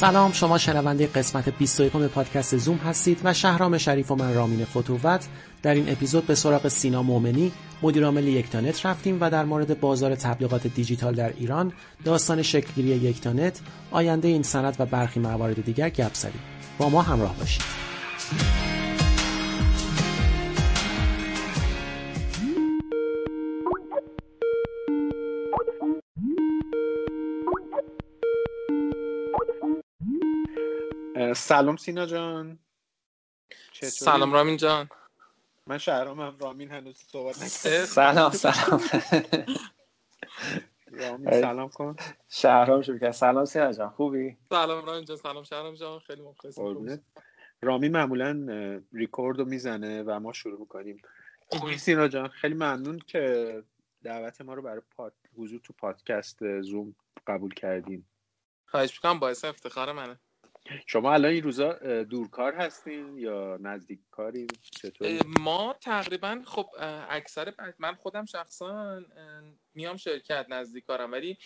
سلام شما شنونده قسمت 21 پادکست زوم هستید و شهرام شریف و من رامین فتووت. در این اپیزود به سراغ سینا مومنی مدیرعامل یکتانت رفتیم و در مورد بازار تبلیغات دیجیتال در ایران داستان شکلگیری یکتانت آینده این سند و برخی موارد دیگر گپ زدیم. با ما همراه باشید. سلام سینا جان. سلام رامین جان. من شهرام رامین هنوز صحبت سلام سلام. رامین سلام کن. شهرام شروع سلام سینا جان. خوبی؟ سلام رامین جان. سلام شهرام جان. خیلی مخلصم رامین معمولا ریکورد رو می‌زنه و ما شروع می‌کنیم. خوبی سینا جان. خیلی ممنون که دعوت ما رو برای پاد... حضور تو پادکست زوم قبول کردیم خواهش می‌کنم. باعث افتخار منه. شما الان این روزا دورکار هستین یا نزدیک کاری چطور ما تقریبا خب اکثر من خودم شخصا میام شرکت نزدیک کارم ولی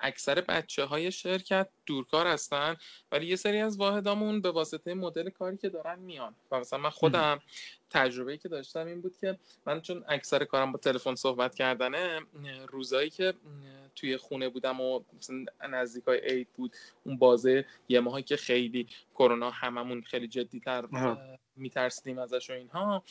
اکثر بچه های شرکت دورکار هستن ولی یه سری از واحدامون به واسطه مدل کاری که دارن میان. و مثلا من خودم تجربه که داشتم این بود که من چون اکثر کارم با تلفن صحبت کردنه روزایی که توی خونه بودم و مثلا نزدیک های عید بود اون بازه یه ماهی که خیلی کرونا هممون خیلی جدیتر میترسیدیم ازش و اینها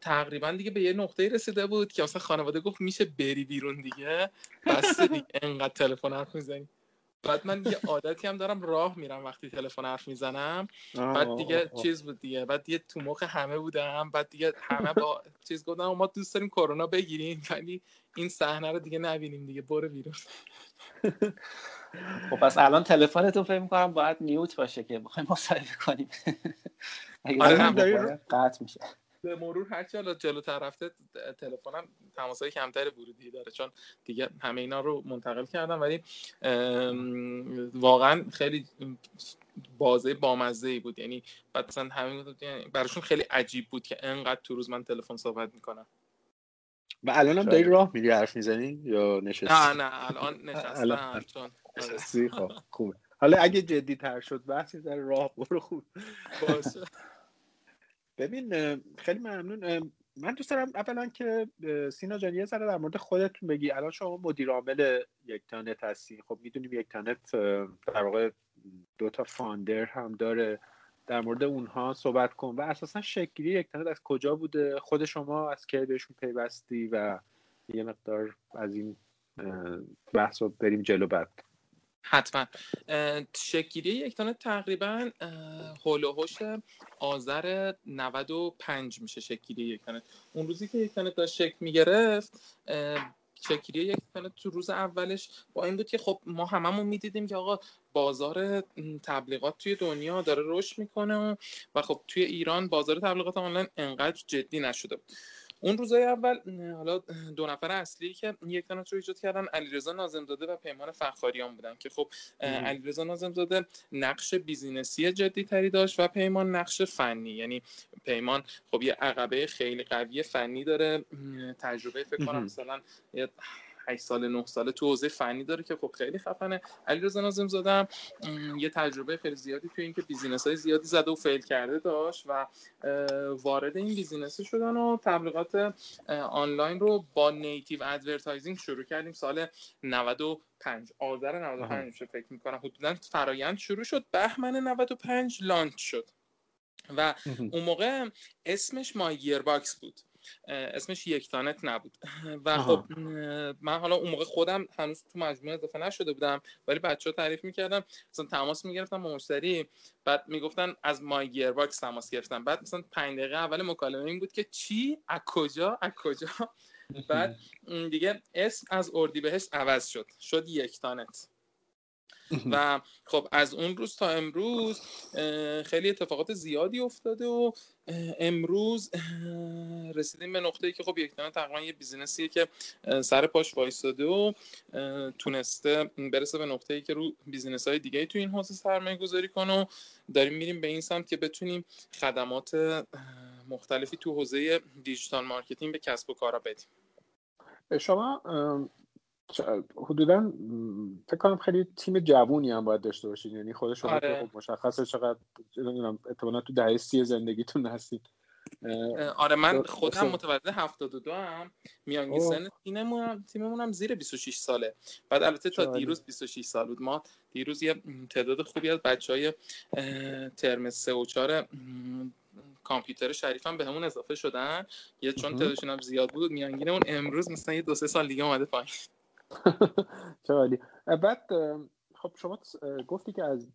تقریبا دیگه به یه نقطه رسیده بود که اصلا خانواده گفت میشه بری بیرون دیگه. بس دیگه انقدر تلفن حرف می‌زنی. بعد من یه عادتی هم دارم راه میرم وقتی تلفن حرف می‌زنم. بعد دیگه چیز بود دیگه. بعد دیگه تو مخ همه بودم. بعد دیگه همه با چیز گفتم ما دوست داریم کرونا بگیریم. ولی این صحنه رو دیگه نبینیم دیگه. برو بیرون. خب پس الان تلفنتون فکر می‌کنم باید میوت باشه که بخوایم مصاحبه کنیم. آره قطع میشه. به مرور هرچی حالا جلوتر رفته تلفنم تماسای کمتر ورودی داره چون دیگه همه اینا رو منتقل کردم ولی واقعا خیلی بازه بامزه ای بود. یعنی بعد مثلا همین براشون خیلی عجیب بود که انقدر تو روز من تلفن صحبت می‌کنم و الان هم داری راه میری حرف می‌زنی یا نشستی؟ نه نه الان نشستم چون نشستی؟ خب خوبه. حالا اگه جدی تر شد بحثی در راه برو خوب. باشه. ببین خیلی ممنون. من دوست دارم اولا که سینا جان یه ذره در مورد خودتون بگی. الان شما مدیر عامل یک تانت هستی. خب می‌دونیم یک تانت در واقع دو تا فاندر هم داره. در مورد اونها صحبت کن. و اساسا شکلی یک تانت از کجا بوده؟ خود شما از کی بهشون پیوستی؟ و یه مقدار از این بحث رو بریم جلو بعد. حتما. شکلی یک تانه تقریبا هول و هوش آذر 95 میشه شکلی یک تانه. اون روزی که یک تانه داشت شکل می‌گرفت شکلی یک تانه تو روز اولش با این بود که خب ما هممون می‌دیدیم که آقا بازار تبلیغات توی دنیا داره رشد می‌کنه و خب توی ایران بازار تبلیغات آنلاین انقدر جدی نشده بود. اون روزای اول حالا دو نفر اصلی که یک تانت رو ایجاد کردن علیرضا ناظمزاده و پیمان فخاریان بودن که خب علیرضا ناظمزاده نقش بیزینسی جدی تری داشت و پیمان نقش فنی. یعنی پیمان خب یه عقبه خیلی قوی فنی داره. تجربه فکر کنم مثلا 8 سال 9 ساله تو حوزه فنی داره که خب خیلی خفنه. علیرضا ناظم زادم یه تجربه خیلی زیادی توی اینکه business های زیادی زده و fail کرده داشت و وارد این business شدن و تبلیغات آنلاین رو با native advertising شروع کردیم سال 95 آذر 95 میشه فکر می‌کنم. حدودا فرایند شروع شد بهمن 95 launch شد. و اون موقع اسمش مای باکس بود. اسمش یکتانت نبود. و خب من حالا اون موقع خودم هنوز تو مجموعه اضافه نشده بودم ولی بچه ها تعریف می‌کردم مثلا تماس می‌گرفتم با مشتری بعد می‌گفتن از مای گیر باکس تماس گرفتم بعد مثلا پنج دقیقه اول مکالمه این بود که چی؟ از کجا؟ از کجا؟ بعد دیگه اسم از اردیبهشت عوض شد. شد یکتانت. و خب از اون روز تا امروز خیلی اتفاقات زیادی افتاده و امروز رسیدیم به نقطه‌ای که خب یک تقریبا یه business یه که سر پاش وایستاده و تونسته برسه به نقطه‌ای که رو business های دیگه تو این حوزه سرمایه گذاری کنه و داریم میریم به این سمت که بتونیم خدمات مختلفی تو حوزه digital marketing به کسب و کارا بدیم. شما حدودا فکر کنم خیلی تیم جوونی هم باید داشته باشید یعنی خود شما آره. خب مشخصه چقدر نمی‌دونم احتمالاً تو دهه سی زندگیتون هستید آره من خودم. متولد 72 هم میانگین. سن تیممون تیممون هم زیر 26 ساله بعد البته تا. دیروز 26 سال بود ما دیروز یه تعداد خوبی از بچه های ترم 3 و 4 کامپیوتر شریف هم بهمون اضافه شدن یه چون. تعدادشون هم زیاد بود میانگینمون امروز مثلا یه دو سه سال دیگه اومده پایین چه عالی. بعد خب شما گفتی که از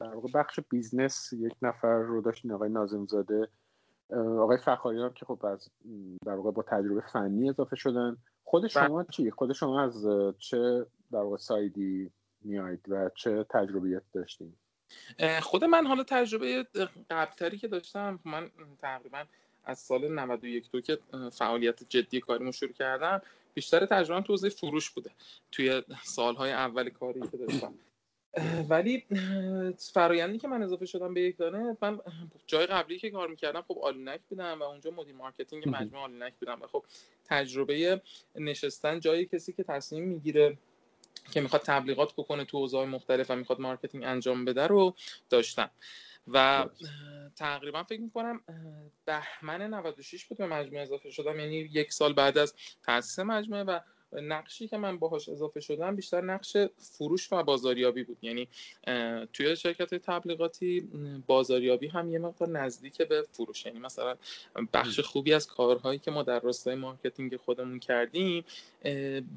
در بخش business یک نفر رو داشتین آقای ناظم زاده آقای فخاری هم که خب از در واقع با تجربه فنی اضافه شدن. خود بله. شما چی؟ خود شما از چه در واقع side ی میاید و چه تجربیات داشتین؟ اه، خود من حالا تجربه قبلتری که داشتم من تقریبا از سال 91 تو که فعالیت جدی کاریمو شروع کردم بیشتر تجربه تو حوزه فروش بوده توی سالهای اول کاری که داشتم ولی فرایندی که من اضافه شدم به یکتانت من جای قبلی که کار می‌کردم خب آلینک بودم و اونجا مدیر marketing مهم. مجموعه آلینک بودم و خب تجربه نشستن جایی کسی که تصمیم می‌گیره که می‌خواد تبلیغات بکنه تو حوزه‌های مختلف و می‌خواد marketing انجام بده رو داشتم و تقریبا فکر می‌کنم بهمن 96 بود به مجموعه اضافه شدم یعنی یک سال بعد از تاسیس مجموعه و نقشی که من باهاش اضافه شدم بیشتر نقش فروش و بازاریابی بود. یعنی توی شرکت تبلیغاتی بازاریابی هم یه مقدار نزدیک به فروش. یعنی مثلا بخش خوبی از کارهایی که ما در راستای marketing خودمون کردیم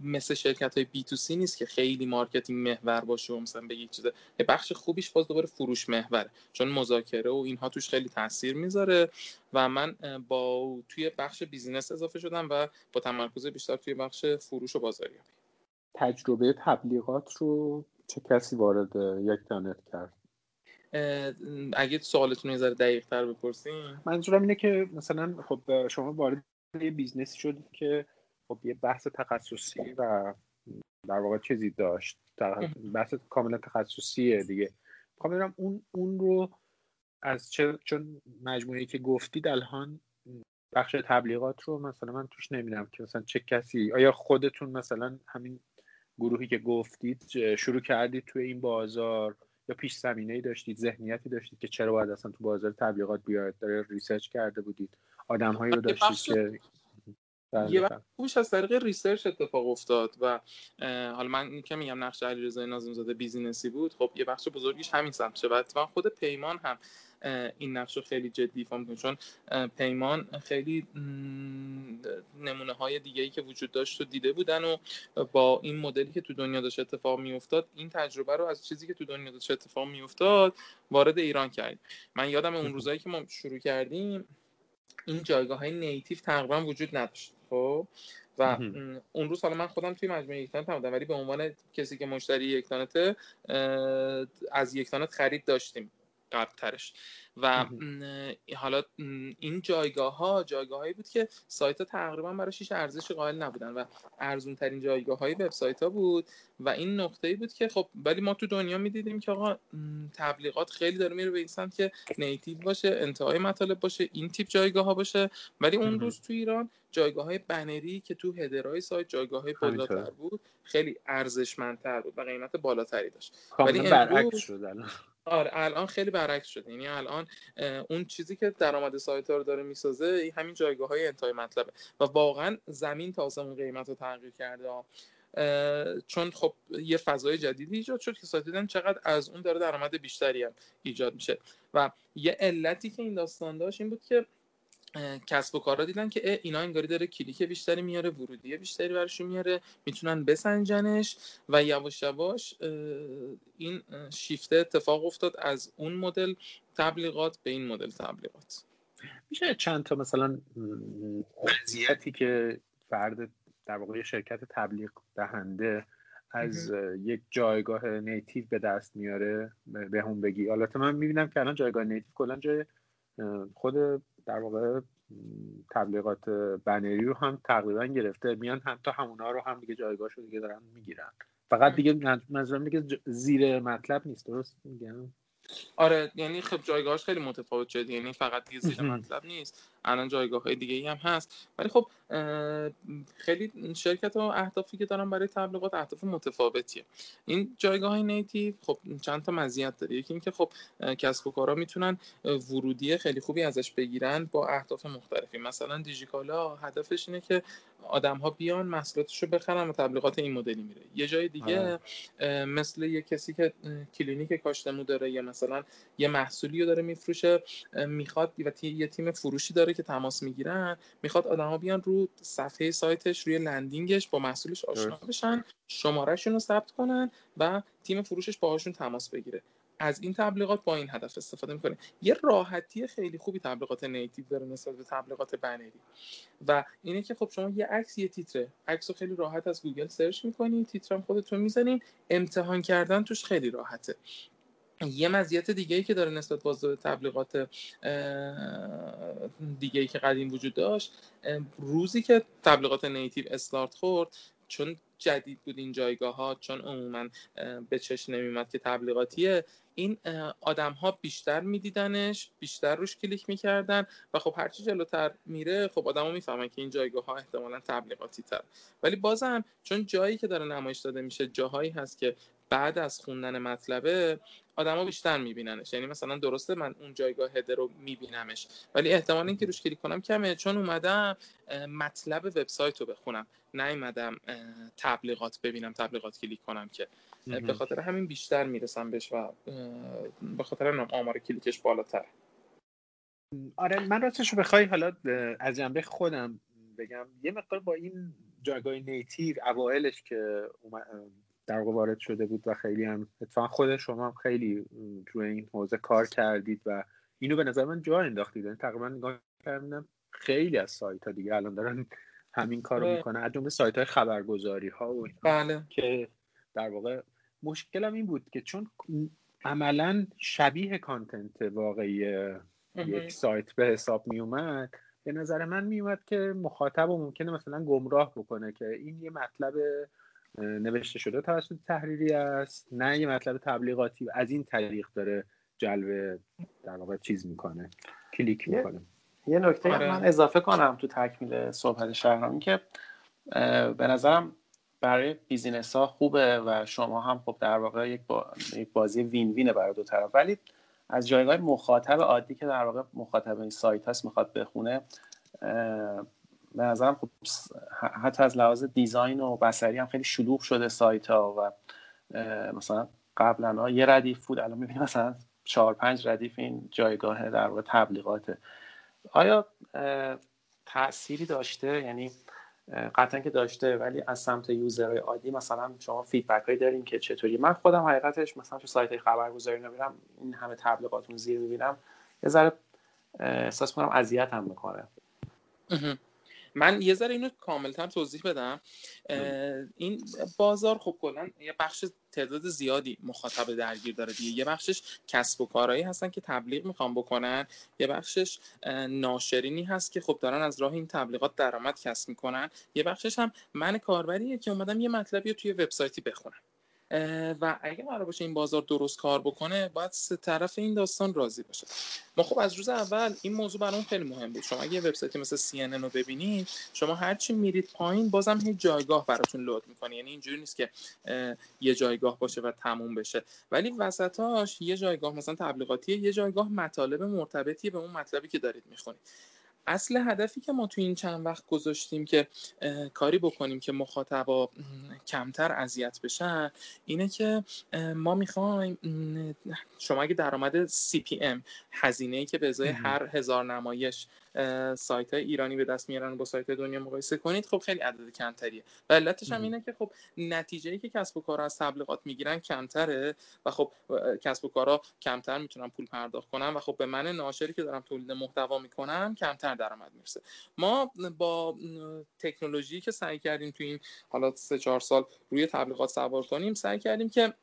مثل شرکت های B to C نیست که خیلی marketing محور باشه و مثلا بگی چیز یه بخش خوبیش باز دوباره فروش محوره چون مذاکره و اینها توش خیلی تاثیر می‌ذاره و من با توی بخش business اضافه شدم و با تمرکز بیشتر توی بخش فروش و بازاریابی. تجربه تبلیغات رو چه کسی وارد یکتانت کرد؟ اگه سوالتون یه ذره دقیق تر بپرسیم منظورم اینه که مثلا خب شما وارد یه business ی شدید که خب یه بحث تخصصی و در واقع چیزی داشت. بحث کاملا تخصصیه دیگه. می‌خوام ببینم اون اون رو از چه چون مجموعه که گفتید الان بخش تبلیغات رو مثلا من توش نمی‌دونم که مثلا چه کسی آیا خودتون مثلا همین گروهی که گفتید شروع کردید توی این بازار؟ یا پیش زمینه ای داشتید ذهنیتی داشتید که چرا باید اصلا تو بازار تبلیغات بیاید؟ داره ریسرچ کرده بودید؟ آدم هایی رو یه داشتید که یه بله. وقت خوبش از طریق research اتفاق افتاد و حالا من که میگم نقش علیرضا ناظم زاده business ی بود خب یه بخش بزرگیش همین سمت و اتفاقا خود پیمان هم این نقش رو خیلی جدی ایفا می‌کنه. چون پیمان خیلی نمونه های دیگه ای که وجود داشت و دیده بودن و با این مدلی که تو دنیا داشت اتفاق میافتاد این تجربه رو از چیزی که تو دنیا داشت اتفاق میافتاد وارد ایران کردیم. من یادم اون روزایی که ما شروع کردیم این جایگاه های نیتیو تقریبا وجود نداشت. خب؟ و اون روز حالا من خودم توی مجموعه یکتانت نبودم ولی به عنوان کسی که مشتری یکتانته اه، از یکتانت خرید داشتیم. قبل ترش و حالا این جایگاه ها جایگاه هایی بود که سایت ها تقریبا براش هیچ ارزش قائل نبودن و ارزون ترین جایگاه های وبسایت ها بود و این نقطه ای بود که خب ولی ما تو دنیا می‌دیدیم که آقا تبلیغات خیلی داره میره به این سمت که نیتیو باشه انتهای مطالب باشه این تیپ جایگاه ها باشه. ولی اون. روز تو ایران جایگاه های بنری که تو هدرهای سایت جایگاه های. بالاتر بود خیلی ارزشمندتر بود و قیمت بالاتری داشت. ولی برعکس شد آره الان خیلی برعکس شده یعنی الان اون چیزی که درآمد سایت رو داره می‌سازه همین جایگاه های انتهای مطلبه. و واقعا زمین تا آسمون قیمت رو تغییر کرده. چون خب یه فضای جدیدی ایجاد شد که سایت دیدن چقدر از اون داره درآمد بیشتری هم ایجاد میشه. و یه علتی که این داستان داشت این بود که کسب و کارها دیدن که اینا انگاری داره کلیک بیشتری میاره ورودی بیشتری برشون میاره می‌تونن بسنجنش و یواش یواش این شیفته اتفاق افتاد از اون مدل تبلیغات به این مدل تبلیغات. میشه چند تا مثلا م، مزیتی که فرد در واقع شرکت تبلیغ دهنده از یک جایگاه نیتیو به دست میاره به هم بگی. البته من می‌بینم که الان جایگاه نیتیو کلا جای خود در واقع تبلیغات بنری رو هم تقریبا گرفته. میان هم تا همونا رو هم دیگه جایگاهش رو دیگه دارن می‌گیرن. فقط دیگه من- منظورم دیگه زیر مطلب نیست. درست میگم؟ آره یعنی خب جایگاهش خیلی متفاوت شد یعنی فقط دیگه زیر. مطلب نیست. الان جایگاه های دیگه ای هم هست. ولی خب خیلی شرکت و اهدافی که دارن برای تبلیغات اهداف متفاوتیه. این جایگاه های نیتیو خب چند تا مزیت داره. یکی اینکه خب کسب و کارها می‌تونن ورودی خیلی خوبی ازش بگیرن با اهداف مختلفی. مثلا دیجیکالا هدفش اینه که آدم ها بیان محصولاتش رو بخرن و تبلیغات این مدلی میره. یه جای دیگه آه. مثل یه کسی که کلینیک کاشتمو داره یا مثلا یه محصولی رو داره میفروشه می‌خواد و یه تیم فروشی داره که تماس می‌گیرن می‌خواد آدما بیان رو صفحه سایتش روی landing ش با محصولش آشنا بشن شمارهشون رو ثبت کنن و تیم فروشش باهاشون تماس بگیره. از این تبلیغات با این هدف استفاده می‌کنه یه راحتی خیلی خوبی تبلیغات native داره نسبت به تبلیغات banner ی. و اینه که خب شما یه عکس یه تیتره. عکس رو خیلی راحت از گوگل search می‌کنین تیترم خودتون می‌زنین. امتحان کردن توش خیلی راحته. یه مزیت دیگه ای که داره نسبت به تبلیغات دیگه ای که قدیم وجود داشت روزی که تبلیغات نیتیو استارت خورد چون جدید بود این جایگاه ها چون عموما به چشم نمیمد که تبلیغاتیه این آدم ها بیشتر میدیدنش بیشتر روش کلیک می‌کردن و خب هرچی جلوتر میره خب آدم ها می‌فهمن که این جایگاه ها احتمالا تبلیغاتی تر. ولی بازم چون جایی که داره نمایش داده میشه جاهایی هست که بعد از خوندن مطلبه آدما بیشتر میبیننش. یعنی مثلا درسته من اون جایگاه هدر رو میبینمش ولی احتمال اینکه روش کلیک کنم کمه چون اومدم مطلب وبسایت رو بخونم. نیومدم تبلیغات ببینم تبلیغات کلیک کنم که. به خاطر همین بیشتر می‌رسم بهش و به خاطر آمار کلیکش بالاتر. آره من راستش بخوای حالا از جنبه خودم بگم. یه مقدار با این جایگاه نیتیو اوائلش که در وارد شده بود و خیلی هم اتفاقا خود شما هم خیلی روی این حوزه کار کردید و اینو به نظر من جا انداختید. یعنی تقریبا نگاه کردم خیلی از سایت ها دیگه الان دارن همین کارو رو می‌کنن از جمله سایت های خبرگزاری ها و بله. که در واقع مشکلم این بود که چون عملا شبیه کانتنت واقعی یک سایت به حساب می اومد به نظر من می اومد که مخاطب و ممکنه مثلا گمراه بکنه که این یه مطلب نوشته شده توسط تحریریه‌ست. نه یه مطلب تبلیغاتی از این طریق داره جلوه در واقع چیز می‌کنه کلیک می‌کنه. یه نکته آره. من اضافه کنم تو تکمیل صحبت شهرام که به نظرم برای business ها خوبه و شما هم خب در واقع یک, با... یک بازی win-win ه برای دو طرف. ولی از جایگاه مخاطب عادی که در واقع مخاطب این سایت هست می‌خواد بخونه به نظرم خب حتی از لحاظ design و بصری هم خیلی شلوغ شده سایت ها و مثلا قبلا یه ردیف بود الان می‌بینیم مثلا چهار پنج ردیف این جایگاه در واقع تبلیغاته آیا تأثیری داشته؟ یعنی قطعا که داشته ولی از سمت user های عادی مثلا شما feedback هایی دارین که چطوری؟ من خودم حقیقتش مثلا تو سایت خبرگزاری نمیرم این همه تبلیغاتون زیر می‌بینم یه ذره احساس کنم اذیت هم می‌کنه من یه ذره اینو کاملتر توضیح بدم. این بازار خب کلا یه بخش تعداد زیادی مخاطب درگیر داره دیگه. یه بخشش کسب و کارهایی هستن که تبلیغ می‌خوان بکنن. یه بخشش ناشرینی هست که خب دارن از راه این تبلیغات درآمد کسب می‌کنن. یه بخشش هم من کاربریه که اومدم یه مطلبی رو توی وبسایتی بخونم. و اگه قرار باشه این بازار درست کار بکنه باید سه طرف این داستان راضی باشه. ما خب از روز اول این موضوع برام خیلی مهم بود. شما اگه وبسایتی مثل CNN رو ببینید شما هرچی میرید پایین بازم هیچ جایگاه براتون لود می‌کنه. یعنی اینجوری نیست که یه جایگاه باشه و تموم بشه. ولی وسطاش یه جایگاه مثلا تبلیغاتیه یه جایگاه مطالب مرتبطی به اون مطلبی که دارید می‌خونید. اصل هدفی که ما تو این چند وقت گذاشتیم که کاری بکنیم که مخاطبا کمتر اذیت بشن اینه که ما می‌خوایم شما اگه درآمد CPM هزینه ای که به ازای هر هزار نمایش سایت های ایرانی به دست میارن با سایت دنیا مقایسه کنید خب خیلی عدد کمتریه. و علتش هم اینه که خب نتیجه ای که کسب و کارها از تبلیغات می‌گیرن کمتره و خب کسب و کارها کمتر می‌تونن پول پرداخت کنن و خب به من ناشری که دارم تولید محتوا می‌کنم کمتر درآمد می‌رسه. ما با تکنولوژی که سعی کردیم تو این حالا سه چهار سال روی تبلیغات سوار کنیم سعی کردیم که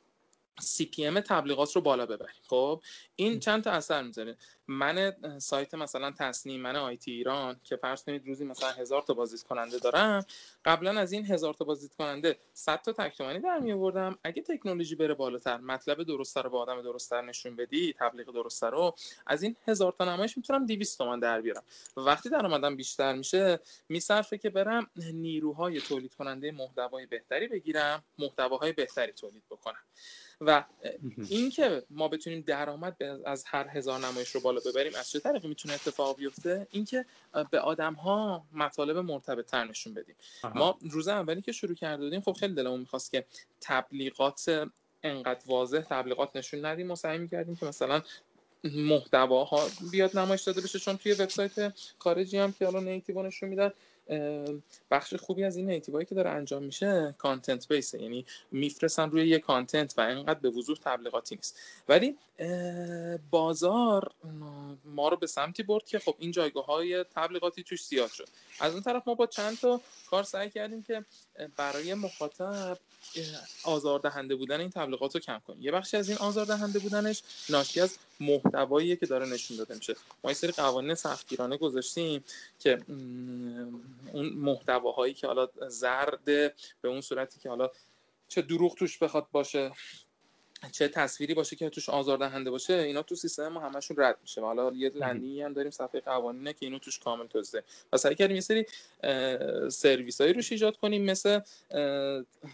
ام تبلیغات رو بالا ببریم. خب این چند تا اثر می‌ذاره. من سایت مثلا تصنیم من آیتی ایران که فرض کنید روزی مثلا هزار تا بازدید کننده دارم قبلا از این هزار تا بازدید کننده 100 تا تک در می آوردم اگه تکنولوژی بره بالاتر مطلب درست رو به آدم درست نشون بدی تبلیغ درست رو از این هزار تا نمایش می‌تونم 200 تومن در بیارم. وقتی درآمدم بیشتر میشه میصرفه که برم نیروهای تولید کننده محتوای بهتری بگیرم محتواهای بهتری تولید بکنم. و اینکه ما بتونیم درآمد از هر هزار نمایش رو بالا ببریم. از چه طریقی می‌تونه اتفاق بیفته؟ اینکه به آدم ها مطالب مرتبط تر نشون بدیم. ما روز اولی که شروع کرده بودیم خب خیلی دلمون می‌خواست که تبلیغات انقدر واضح تبلیغات نشون ندیم. ما سعی می‌کردیم که مثلا محتواها بیاد نمایش داده بشه چون توی وبسایت خارجی هم که حالا نیتیو نشون میدن بخش خوبی از این نیتیوایی که داره انجام میشه کانتنت بیس یعنی میفرستن روی یه کانتنت و اینقدر به وضوح تبلیغاتی نیست. ولی بازار ما رو به سمتی برد که خب این جایگاه های تبلیغاتی توش زیاد شد. از اون طرف ما با چند تا کار سعی کردیم که برای مخاطب آزاردهنده بودن این تبلیغات رو کم کنیم. یه بخشی از این آزاردهنده بودنش ناشی از محتوایی که داره نشون داده میشه. ما یه سری قوانین سختگیرانه گذاشتیم که اون محتواهایی که حالا زرد به اون صورتی که حالا چه دروغ توش بخواد باشه چه تصویری باشه که توش آزاردهنده باشه اینا تو سیستم ما همشون رد میشه. و حالا یه لندینگی هم داریم صفحه قوانینه که اینو توش کامل توضیح و سعی کردیم یه سری سرویس هایی روش ایجاد کنیم مثل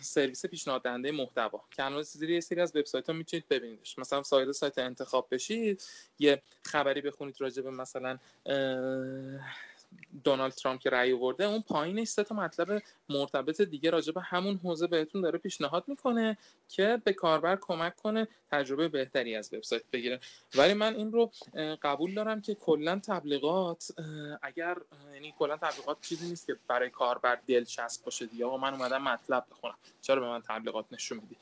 سرویس پیشنهاد دهنده محتوا. که الان یه سری از وبسایت ها می‌تونید ببینیدش. مثلا سایت سایت انتخاب بشید یه خبری بخونید راجع به مثلا دونالد ترامپ که رأی آورده اون پایینش سه تا مطلب مرتبط دیگه راجع به همون حوزه بهتون داره پیشنهاد می‌کنه که به کاربر کمک کنه تجربه بهتری از وبسایت بگیره. ولی من این رو قبول دارم که کلا تبلیغات اگر یعنی کلا تبلیغات چیزی نیست که برای کاربر دلچسب باشه دیگه آقا من اومدم مطلب بخونم. چرا به من تبلیغات نشون میدی؟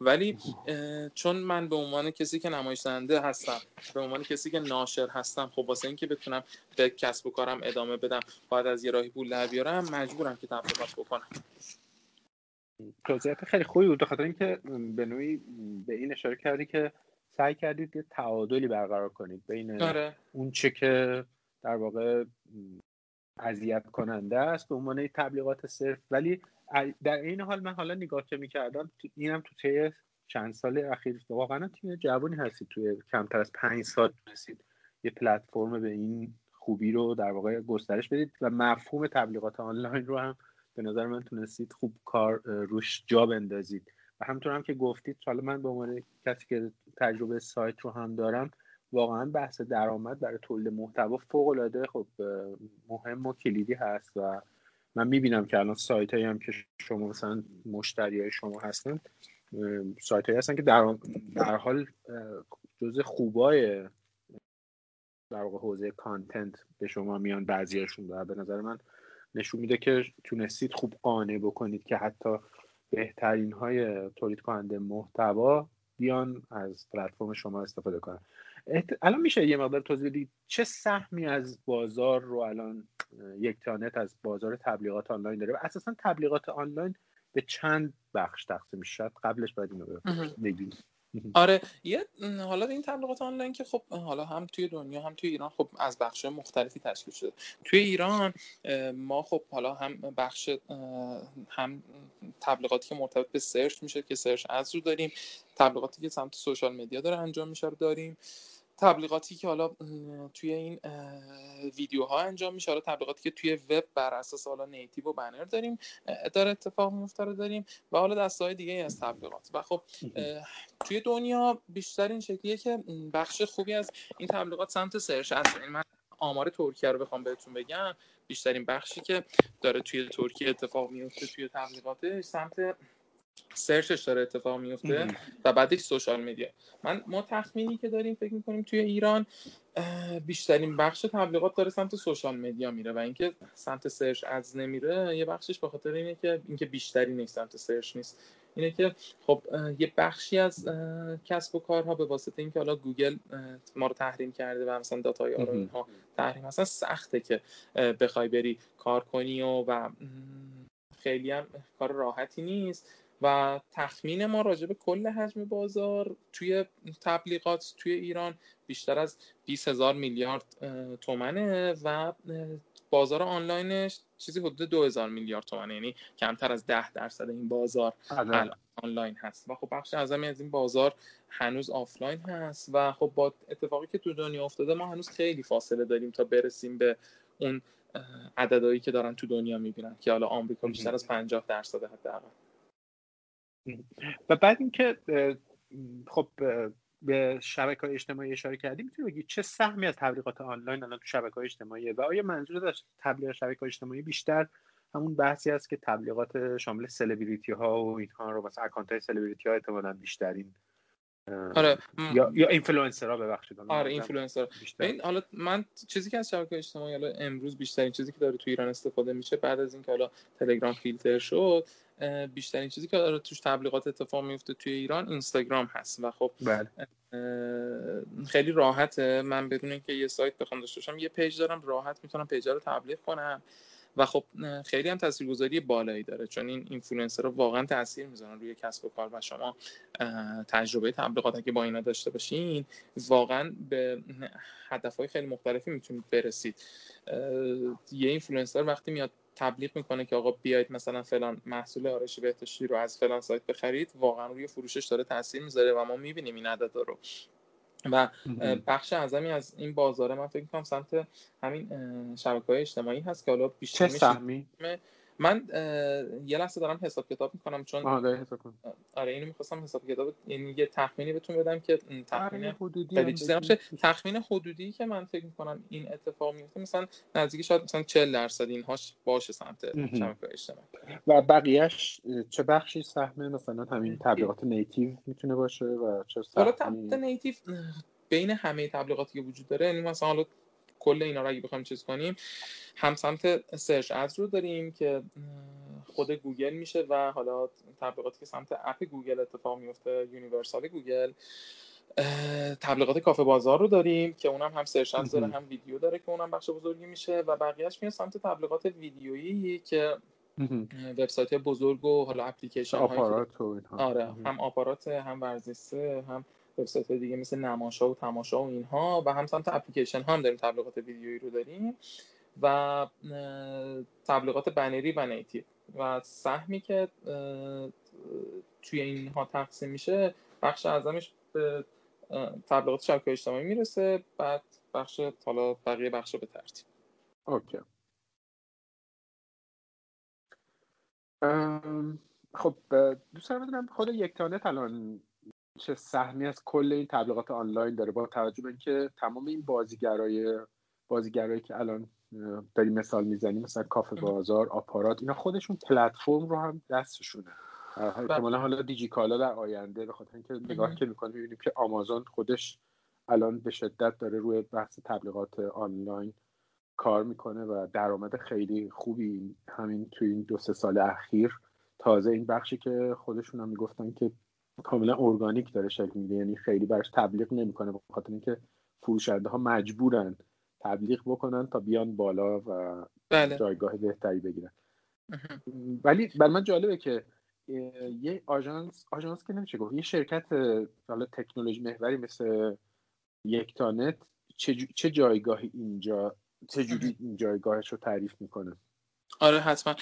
ولی چون من به عنوان کسی که نمایش هستم به عنوان کسی که ناشر هستم خب واسه اینکه بتونم به کسب و کارم ادامه بدم باید از یه راهی پول در بیارم مجبورم که تبلیغات بکنم توضیحات خیلی خوبی بود خاطر اینکه به نوعی به این اشاره کردی که سعی کردید یه تعادلی برقرار کنید بین آره. اون چه که در واقع اذیت کننده است به عنوان تبلیغات صرف ولی در این حال من حالا نگاه که می‌کردم اینم تو طی چند سال اخیر واقعا تیم جوانی هستید توی کمتر از پنج سال رسید یه پلتفرم به این خوبی رو در واقع گسترش بدید و مفهوم تبلیغات آنلاین رو هم به نظر من تونستید خوب کار روش جا بندازید. و همطور هم که گفتید حالا من به عنوان کسی که تجربه سایت رو هم دارم واقعا بحث درآمد برای تولید محتوا فوق العاده خب مهم و کلیدی هست و من می‌بینم که الان سایت هایی هم که شما مثلا مشتری های شما هستن سایت هایی هستن که در, در حال جز خوبای در واقع حوزه کانتنت به شما میان بعضیاشون و به نظر من نشون میده که تونستید خوب قانع بکنید که حتی بهترین های تولید کننده محتوا بیان از پلتفرم شما استفاده کنن. الان میشه یه مقدار توضیح بدید چه سهمی از بازار رو الان یک تانت از بازار تبلیغات آنلاین داره و اساسا تبلیغات آنلاین به چند بخش تقسیم میشه؟ قبلش باید اینو بگیم. آره یه حالا این تبلیغات آنلاین که خب حالا هم توی دنیا هم توی ایران خب از بخش مختلفی تشکیل شده. توی ایران ما خب حالا هم بخش هم تبلیغاتی که مرتبط به search میشه که search ads رو داریم تبلیغاتی که سمت social media داره انجام میشه رو داریم. تبلیغاتی که حالا توی این ویدیوها انجام میشه. حالا تبلیغاتی که توی وب بر اساس حالا native و banner داریم داره اتفاق میفته داریم و حالا دسته‌های دیگه از تبلیغات. و خب توی دنیا بیشتر این شکلیه که بخش خوبی از این تبلیغات سمت search هست. یعنی من آمار ترکیه رو بخوام بهتون بگم. بیشترین بخشی که داره توی ترکیه اتفاق میفته توی تبلیغاتش سمت search ش داره اتفاق میفته و بعدش social media. من ما تخمینی که داریم فکر می‌کنیم توی ایران بیشترین بخش تبلیغات داره سمت social media میره و اینکه سمت search ads نمیره یه بخشش به خاطر اینه که اینکه بیشتری نیست سمت search نیست. اینه که خب یه بخشی از کسب و کارها به واسطه اینکه حالا گوگل ما رو تحریم کرده و مثلا data ی آرا اینها تحریم اصلا سخته که بخوای بری کار کنی و و خیلی هم کار راحتی نیست. و تخمین ما راجع به کل حجم بازار توی تبلیغات توی ایران بیشتر از 20 هزار میلیارد تومنه و بازار آنلاینش چیزی حدود 2000 میلیارد تومنه. یعنی کمتر از 10 درصد این بازار آنلاین هست. و خب بخش اعظمی از این بازار هنوز آفلاین هست و خب با اتفاقی که تو دنیا افتاده ما هنوز خیلی فاصله داریم تا برسیم به اون عددهایی که دارن تو دنیا می‌بینن که حالا آمریکا بیشتر از 50 درصد حداقل. و بعد اینکه خب به شبکه های اجتماعی اشاره کردی می‌تونی بگی چه سهمی از تبلیغات آنلاین الان تو شبکه های اجتماعی و آیا منظور از تبلیغ شبکه های اجتماعی بیشتر همون بحثیه که تبلیغات شامل سلبریتی ها و اینها رو مثلا account های سلبریتی ها احتمالاً بیشترین آره یا یا اینفلوئنسرها ببخشید. آره اینفلوئنسر این حالا من چیزی که از شبکه اجتماعی حالا امروز بیشترین چیزی که داره تو ایران استفاده میشه بعد از اینکه حالا تلگرام فیلتر شد بیشترین چیزی که داره توش تبلیغات اتفاق میفته توی ایران اینستاگرام هست و خب بله. خیلی راحته. من بدون اینکه یه سایت بخوام داشته باشم یه page دارم راحت می‌تونم page رو تبلیغ کنم. و خب خیلی هم تاثیرگذاری بالایی داره چون این اینفلوئنسر رو واقعا تاثیر می‌ذارن روی کسب و کار. و شما تجربه تبلیغات که با اینا داشته باشین واقعا به هدفهای خیلی مختلفی می‌تونید برسید. یه اینفلوئنسر وقتی میاد تبلیغ می‌کنه که آقا بیاید مثلا فلان محصول آرایش بهداشتی رو از فلان سایت بخرید واقعا روی فروشش داره تاثیر می‌ذاره و ما می‌بینیم این عددا رو. و بخش اعظمی از این بازاره من فکر می‌کنم سمت همین شبکه های اجتماعی هست که حالا بیشتر چه سهمی؟ من یه لحظه دارم حساب کتاب می‌کنم چون آره حساب آره اینو می‌خواستم حساب کتاب یعنی یه تخمینی بهتون بدم که تخمین آره، حدودی خیلی چیزی نمیشه تخمین حدودی که من فکر می‌کنم این اتفاق میفته مثلا نزدیک شاید مثلا 40 درصد اینهاش باشه سمت شبکه اجتماعی. و بقیهش چه بخشی سهم مثلا همین تبلیغات نیتیو می‌تونه باشه و چه حالا تبلیغات نیتیو بین همه تبلیغاتی که وجود داره یعنی مثلا حالا کل اینا رو اگه بخوایم چیز کنیم هم سمت search ads رو داریم که خود گوگل میشه و حالا تبلیغاتی که سمت app گوگل اتفاق میفته universal گوگل تبلیغات کافه بازار رو داریم که اونم هم search ads داره هم ویدیو داره که اونم بخش بزرگی میشه و بقیهش میاد سمت تبلیغات ویدیویی که وبسایت بزرگ و حالا اپلیکیشن آپارات و آره هم آپارات هم ورزش سه هم وبسایت دیگه مثل نماشا و تماشا و اینها و هم سمت اپلیکیشن هم داریم تبلیغات ویدیویی رو داریم و تبلیغات بنری و نیتیو و سهمی که توی اینها تقسیم میشه بخش اعظمش به تبلیغات شبکه اجتماعی می‌رسه بعد بخش حالا بقیه بخش به ترتیب. اوکی. خب دوست دارم بدونم خود یک تانت الان چه سهمی از کل این تبلیغات آنلاین داره با توجه به اینکه تمام این بازیگرای بازیگرایی که الان داری مثال می‌زنی مثلا کافه بازار آپارات اینا خودشون پلتفرم رو هم دستشونه. احتمالا حالا دیجیکالا در آینده به خاطر اینکه نگاه که می‌کنیم می‌بینیم که آمازون خودش الان به شدت داره روی بحث تبلیغات آنلاین کار می‌کنه و درآمد خیلی خوبی همین توی این دو سه سال اخیر. تازه این بخشی که خودشون هم می‌گفتن که کاملا ارگانیک داره شکل میده. یعنی خیلی براش تبلیغ نمی‌کنه به خاطر اینکه فروشنده ها مجبورن تبلیغ بکنن تا بیان بالا و بله. جایگاه بهتری بگیرن. ولی بر من جالبه که یه آژانس آژانس که نمیشه گفت یه شرکت حالا تکنولوژی محوری مثل یکتانت چه, چه جایگاهی اینجا چه جوری این جایگاهش رو تعریف می‌کنه؟ آره حتما.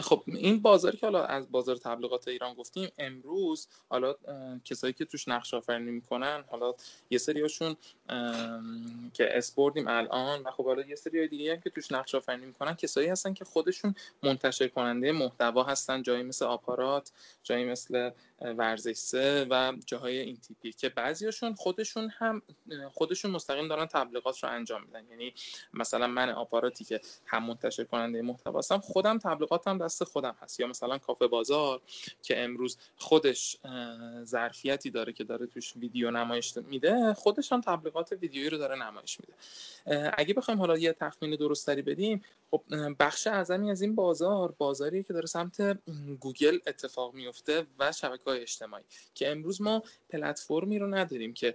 خب این بازاری که حالا از بازار تبلیغات ایران گفتیم امروز حالا کسایی که توش نقش آفرینی می‌کنن حالا یه سریاشون که اسپوردیم الان و خب حالا یه سری دیگه هم که توش نقش آفرینی می‌کنن کسایی هستن که خودشون منتشر کننده محتوا هستن جایی مثل آپارات جایی مثل ورزش سه و جاهای این تیپی که بعضیاشون خودشون هم خودشون مستقیم دارن تبلیغات رو انجام میدن. یعنی مثلا من آپاراتی که هم منتشر کننده محتوا هستم خودم تبلیغاتم دست خودم هست. یا مثلا کافه بازار که امروز خودش ظرفیتی داره که داره توش ویدیو نمایش میده خودش هم تبلیغات ویدیویی رو داره نمایش میده. اگه بخوایم حالا یه تخمین درستری بدیم خب بخش اعظمی از این بازار بازاری که داره سمت گوگل اتفاق میفته و شبکه های اجتماعی که امروز ما پلتفرمی رو نداریم که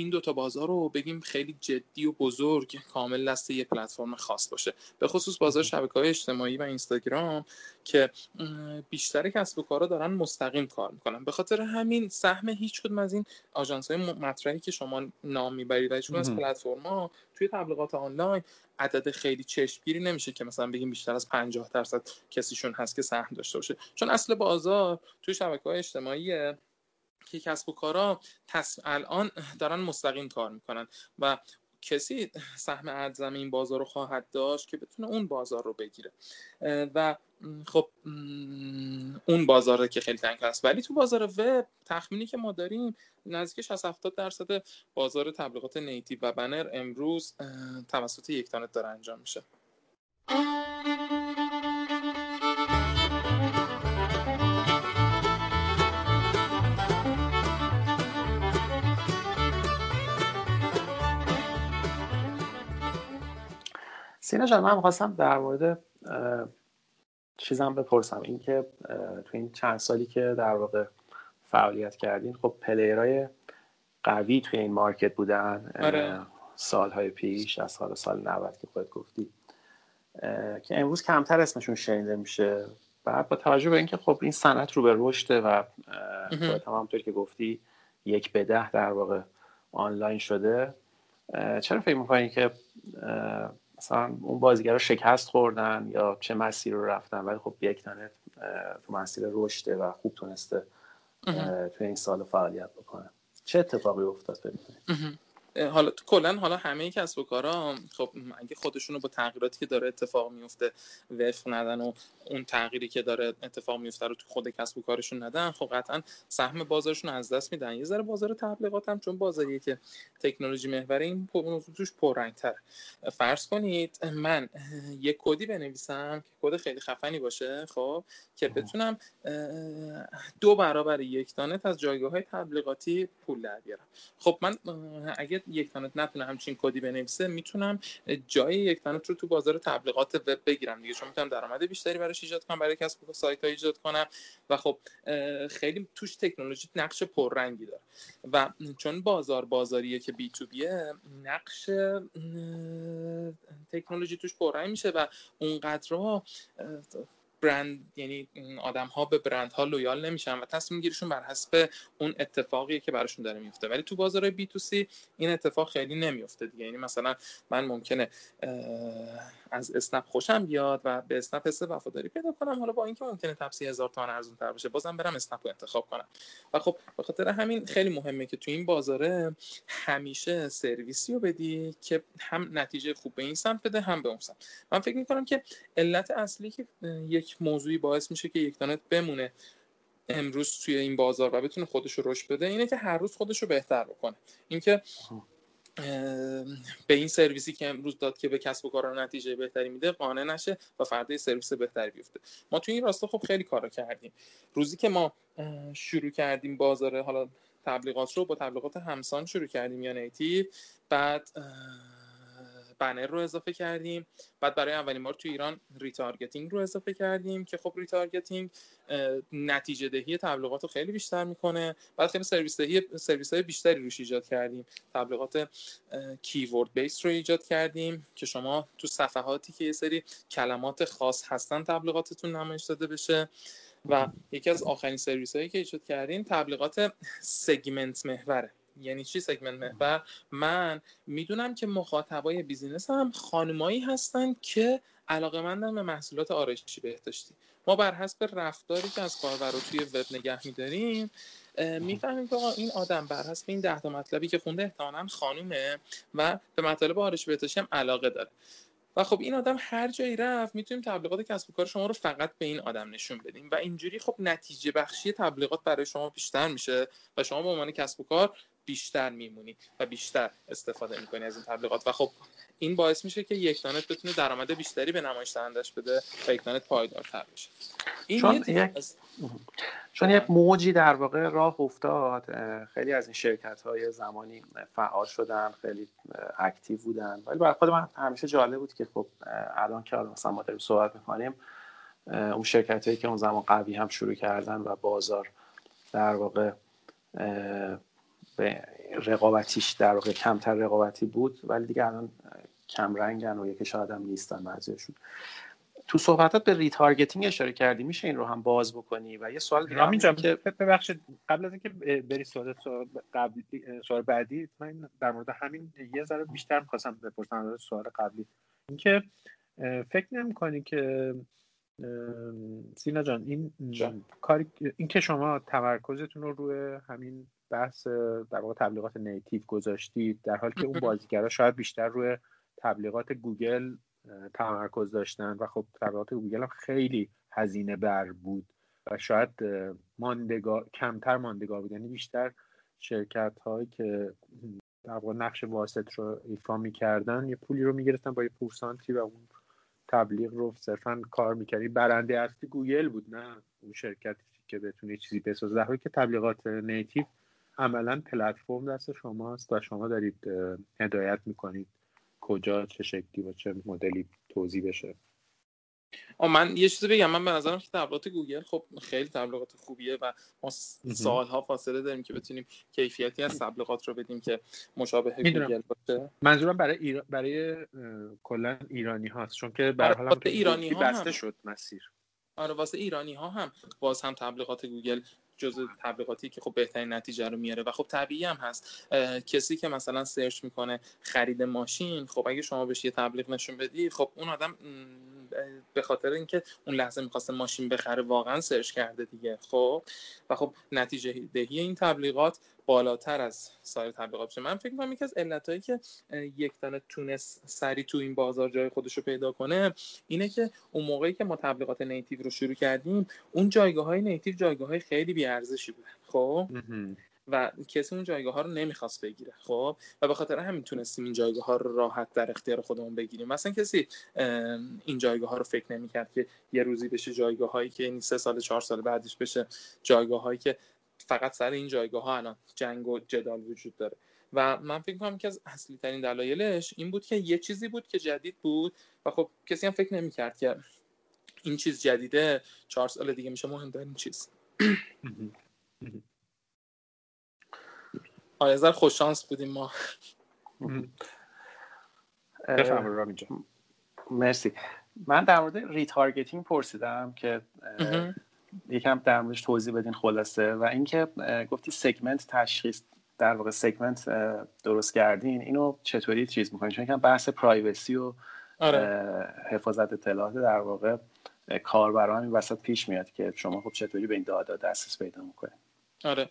این دوتا بازار رو بگیم خیلی جدی و بزرگ کامل دست یه پلتفرم خاص باشه. به خصوص بازار شبکه های اجتماعی و اینستاگرام که بیشتر کسب و کارا دارن مستقیم کار می‌کنن. به خاطر همین سهم هیچ کدوم از این آژانس های مطرحی که شما نام می‌برید هیچ از پلتفرما توی تبلیغات آنلاین عدد خیلی چشمگیری نمیشه که مثلا بگیم بیشتر از 50 درصد کسیشون هست که سهم داشته باشه. چون اصل بازار توی شبکه های اجتماعی که کسب و کارا الان دارن مستقیم کار می‌کنن و کسی سهم ارز این بازار رو خواهد داشت که بتونه اون بازار رو بگیره. و خب اون بازاره که خیلی تنگ هست ولی تو بازار وب تخمینی که ما داریم نزدیک 60 70 درصد بازار تبلیغات نیتیو و بنر امروز توسط یک تانت داره انجام میشه. سینا جان من خواستم در مورد چیزم بپرسم. اینکه تو این چند سالی که در واقع فعالیت کردین خب پلیرهای قوی توی این مارکت بودن آره. سالهای پیش از سال سال 90 که خودت گفتی که امروز کمتر اسمشون شنیده میشه. بعد با توجه به اینکه خب این صنعت رو به رشده و خودت هم همونطور که گفتی یک به ده در واقع آنلاین شده چرا فکر می‌کنی که مثلا اون بازیگر رو شکست خوردن یا چه مسیر رو رفتن ولی خب یک تنه تو مسیر رشده و خوب تونسته توی این سال فعالیت بکنه. چه اتفاقی افتاد ببینید حالا کلا حالا همه کسب و کارا خب اگه خودشونو با تغییراتی که داره اتفاق میفته وفق ندن و اون تغییری که داره اتفاق میفته رو تو خود کسب و کارشون ندن خب قطعا سهم بازارشون از دست میدن. یه ذره بازار تبلیغات هم چون بازاریه که تکنولوژی محوره این موضوع توش پررنگتر فرض کنید من یک کدی بنویسم که کد خیلی خفنی باشه خب که بتونم دو برابر یک دانت از جایگاه های تبلیغاتی پول در بیارم. خب من اگه یک تانت نتونه همچین کدی بنویسه می‌تونم جای یک تانت رو تو بازار تبلیغات وب بگیرم دیگه چون می‌تونم درآمد بیشتری براش ایجاد کنم برای کسب و سایت ها ایجاد کنم و خب خیلی توش تکنولوژی نقش پررنگی داره. و چون بازار بازاریه که B2B ه نقش تکنولوژی توش پررنگ میشه و اونقدر برند یعنی آدم ها به برند ها loyal نمیشن و تصمیم گیریشون بر حسب اون اتفاقیه که براشون داره میفته. ولی تو بازار B2C این اتفاق خیلی نمیفته دیگه. یعنی مثلا من ممکنه از اسنپ خوشم بیاد و به اسنپ حس وفاداری پیدا کنم. حالا با اینکه ممکنه تپسی هزار تومان ارزون تر باشه بازم برم اسنپ رو انتخاب کنم. و خب به خاطر همین خیلی مهمه که تو این بازاره همیشه سرویسی رو بدی که هم نتیجه خوب به این سمت بده هم به اون سمت. من فکر می‌کنم که علت اصلی که یک موضوعی باعث میشه که یک دانت بمونه امروز توی این بازار و بتونه خودش رو رشد بده اینه که هر روز خودش رو بهتر بکنه. اینکه به این سرویسی که امروز داد که به کسب و کار نتیجه بهتری میده قانع نشه و فردا سرویس بهتری بیفته. ما توی این راستا خب خیلی کارا کردیم. روزی که ما شروع کردیم بازار حالا تبلیغات رو با تبلیغات همسان شروع کردیم یا native بعد banner رو اضافه کردیم. بعد برای اولین بار تو ایران retargeting رو اضافه کردیم که خب retargeting نتیجه دهی تبلیغات رو خیلی بیشتر می‌کنه. بعد خیلی سرویس دهی سرویس های بیشتری روش ایجاد کردیم. تبلیغات keyword base رو ایجاد کردیم که شما تو صفحاتی که یه سری کلمات خاص هستن تبلیغاتتون نمایش داده بشه. و یکی از آخرین سرویس هایی که ایجاد کردیم تبلیغات segment محوره. یعنی چی segment محور من می‌دونم که مخاطبای business م خانمایی هستن که علاقه مندن به محصولات آرایشی بهداشتی. ما بر حسب رفتاری که از کاربر رو توی وب نگه میداریم می‌فهمیم که این آدم بر حسب این ده تا مطلبی که خونده احتمالا خانومه و به مطالب آرایشی بهداشتی هم علاقه داره. و خب این آدم هر جایی رفت می‌تونیم تبلیغات کسب و کار شما رو فقط به این آدم نشون بدیم. و اینجوری خب نتیجه بخشی تبلیغات برای شما بیشتر میشه و شما به عنوان کسب و کار بیشتر میمونی و بیشتر استفاده می‌کنی از این تبلیغات. و خب این باعث میشه که یک دانت بتونه درآمد بیشتری به نمایش دهندش بده و یک دانت پایدارتر بشه. این چون یک چون یک موجی در واقع راه افتاد. خیلی از این شرکت های زمانی فعال شدن خیلی اکتیو بودن. ولی برای خود من همیشه جالب بود که خب الان که مثلا ما داریم صحبت می‌کنیم اون شرکت هایی که اون زمان قوی هم شروع کردن و بازار در واقع رقابتیش در واقع کمتر رقابتی بود ولی دیگه الان کم رنگن و یکی شاید هم نیستن بعضیشون تو صحبتات به retargeting اشاره کردی میشه این رو هم باز بکنی؟ و یه سوال دیگه جان که ببخشید قبل از اینکه بری سوال قبلی سوال بعدی من در مورد همین یه ذره بیشتر می‌خواستم بپرسم سوال قبلی. اینکه فکر نمی‌کنی که سینا جان این کاری این که شما تمرکزتون رو روی همین بحث در واقع تبلیغات native گذاشتید در حالی که اون بازیگرا شاید بیشتر روی تبلیغات گوگل تمرکز داشتن و خب تبلیغات گوگل هم خیلی هزینه بر بود و شاید ماندگار کمتر ماندگار بود. یعنی بیشتر شرکت هایی که در واقع نقش واسط رو ایفا می‌کردن یه پولی رو می‌گرفتن با یه پورسانتی و اون تبلیغ رو صرفا کار می‌کردی برنده اصلی گوگل بود نه اون شرکتی که بتونه چیزی بسازه. در که تبلیغات native عملا پلتفرم دست شماست و شما دارید هدایت می‌کنید کجا چه شکلی و چه مدلی توزیع بشه. من یه چیزی بگم. من به نظرم که تبلیغات گوگل خب خیلی تبلیغات خوبیه و ما سالها فاصله داریم که بتونیم کیفیتی از تبلیغات رو بدیم که مشابه گوگل باشه. منظورم برای ایران برای کلا ایرانی هاست چون که به حال ایرانی ها بسته شد مسیر. آره واسه ایرانی ها هم باز هم تبلیغات گوگل جزء تبلیغاتی که خب بهترین نتیجه رو میاره. و خب طبیعی هم هست. کسی که مثلا search می‌کنه خرید ماشین خب اگه شما بهش یه تبلیغ نشون بدی خب اون آدم به خاطر اینکه اون لحظه می‌خواسته ماشین بخره واقعا search کرده دیگه خب؟ و خب نتیجه دهی این تبلیغات بالاتر از سایر تبلیغات من فکر می‌کنم یکی از علتهایی که یکتانت تونست سریع تو این بازار جای خودش رو پیدا کنه اینه که اون موقعی که ما تبلیغات نیتیو رو شروع کردیم اون جایگاه های نیتیو جایگاه های خیلی بیارزشی بودن خب؟ و کسی اون جایگاه ها رو نمی‌خواست بگیره خب؟ و به خاطر همین تونستیم این جایگاه ها رو راحت در اختیار خودمون بگیریم. مثلا کسی این جایگاه ها رو فکر نمی‌کرد که یه روزی بشه جایگاه هایی که این سه سال چهار سال بعدش بشه جایگاه هایی که فقط سر این جایگاه ها الان جنگ و جدال وجود داره. و من فکر می‌کنم که از اصلی ترین دلایلش این بود که یه چیزی بود که جدید بود و خب کسی هم فکر نمی‌کرد که این چیز جدیده چهار سال دیگه میشه مهمترین چیز. آره خوش خوششانس بودیم ما. مرسی. من در مورد retargeting پرسیدم که یکم در موردش توضیح بدین خلاصه و اینکه گفتی segment تشخیص در واقع سگمنت درست کردین. اینو چطوری چیز می‌کنین؟ چون یکم بحث privacy و آره. حفاظت اطلاعات در واقع کاربران این وسط پیش میاد که شما خب چطوری به این داده‌ها دسترس پیدا می‌کنین. آره.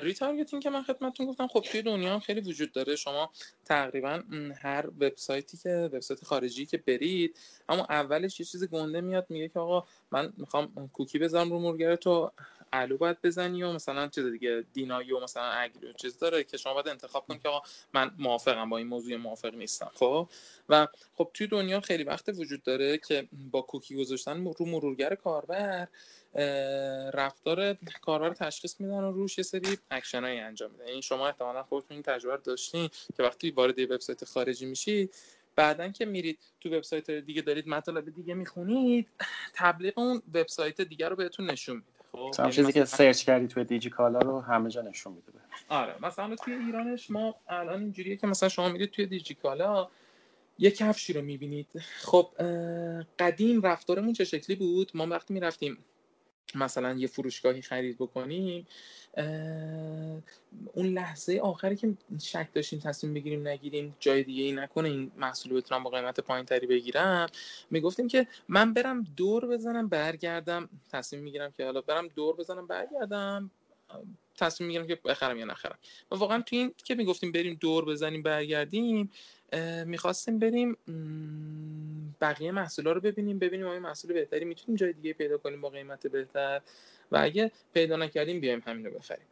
retargeting که من خدمتتون گفتم خب توی دنیا هم خیلی وجود داره. شما تقریبا هر وبسایتی که وبسایت خارجی که برید اما اولش یه چیز گنده میاد میگه که آقا من می‌خوام کوکی بزنم رو مرورگر تو الو باید بزنی و مثلا چیز دیگه دینایی و مثلا اگری و چیز داره که شما باید انتخاب کنید که آقا من موافقم با این موضوع موافق نیستم. خب؟ و خب توی دنیا خیلی وقت وجود داره که با کوکی گذاشتن رو مرورگر کاربر رفتار کاربر تشخیص میدن و روش یه سری اکشنایی انجام میدن. این یعنی شما احتمالا خودتون این تجربه داشتین که وقتی وارد یه وبسایت خارجی میشید بعدا که میرید تو وبسایت دیگه دارید مطالب دیگه می‌خونید تبلیغ اون وبسایت دیگه رو بهتون نشون میده. خب یعنی چیزی که سرچ کردی توی دیجی کالا رو همه جا نشون میده آره مثلا توی ایرانش ما الان اینجوریه که مثلا شما میرید توی دیجی کالا یه کفشی رو می‌بینید. خب قدیم رفتارمون چه شکلی بود؟ ما وقتی می‌رفتیم مثلا یه فروشگاهی خرید بکنیم اون لحظه آخری که شک داشتیم تصمیم بگیریم نگیریم جای دیگه ای نکنه این محصول رو بتونم با قیمت پایین تری بگیرم. می‌گفتیم که من برم دور بزنم برگردم. تصمیم می‌گیرم که حالا برم دور بزنم برگردم. تصمیم می‌گیرم که بخرم یا نخرم. و واقعا تو این که می‌گفتیم بریم دور بزنیم برگردیم می‌خواستیم بریم بقیه محصولا رو ببینیم ببینیم آیا محصول بهتری می‌تونیم جای دیگه پیدا کنیم با قیمت بهتر و اگه پیدا نکردیم بیایم همین رو بخریم.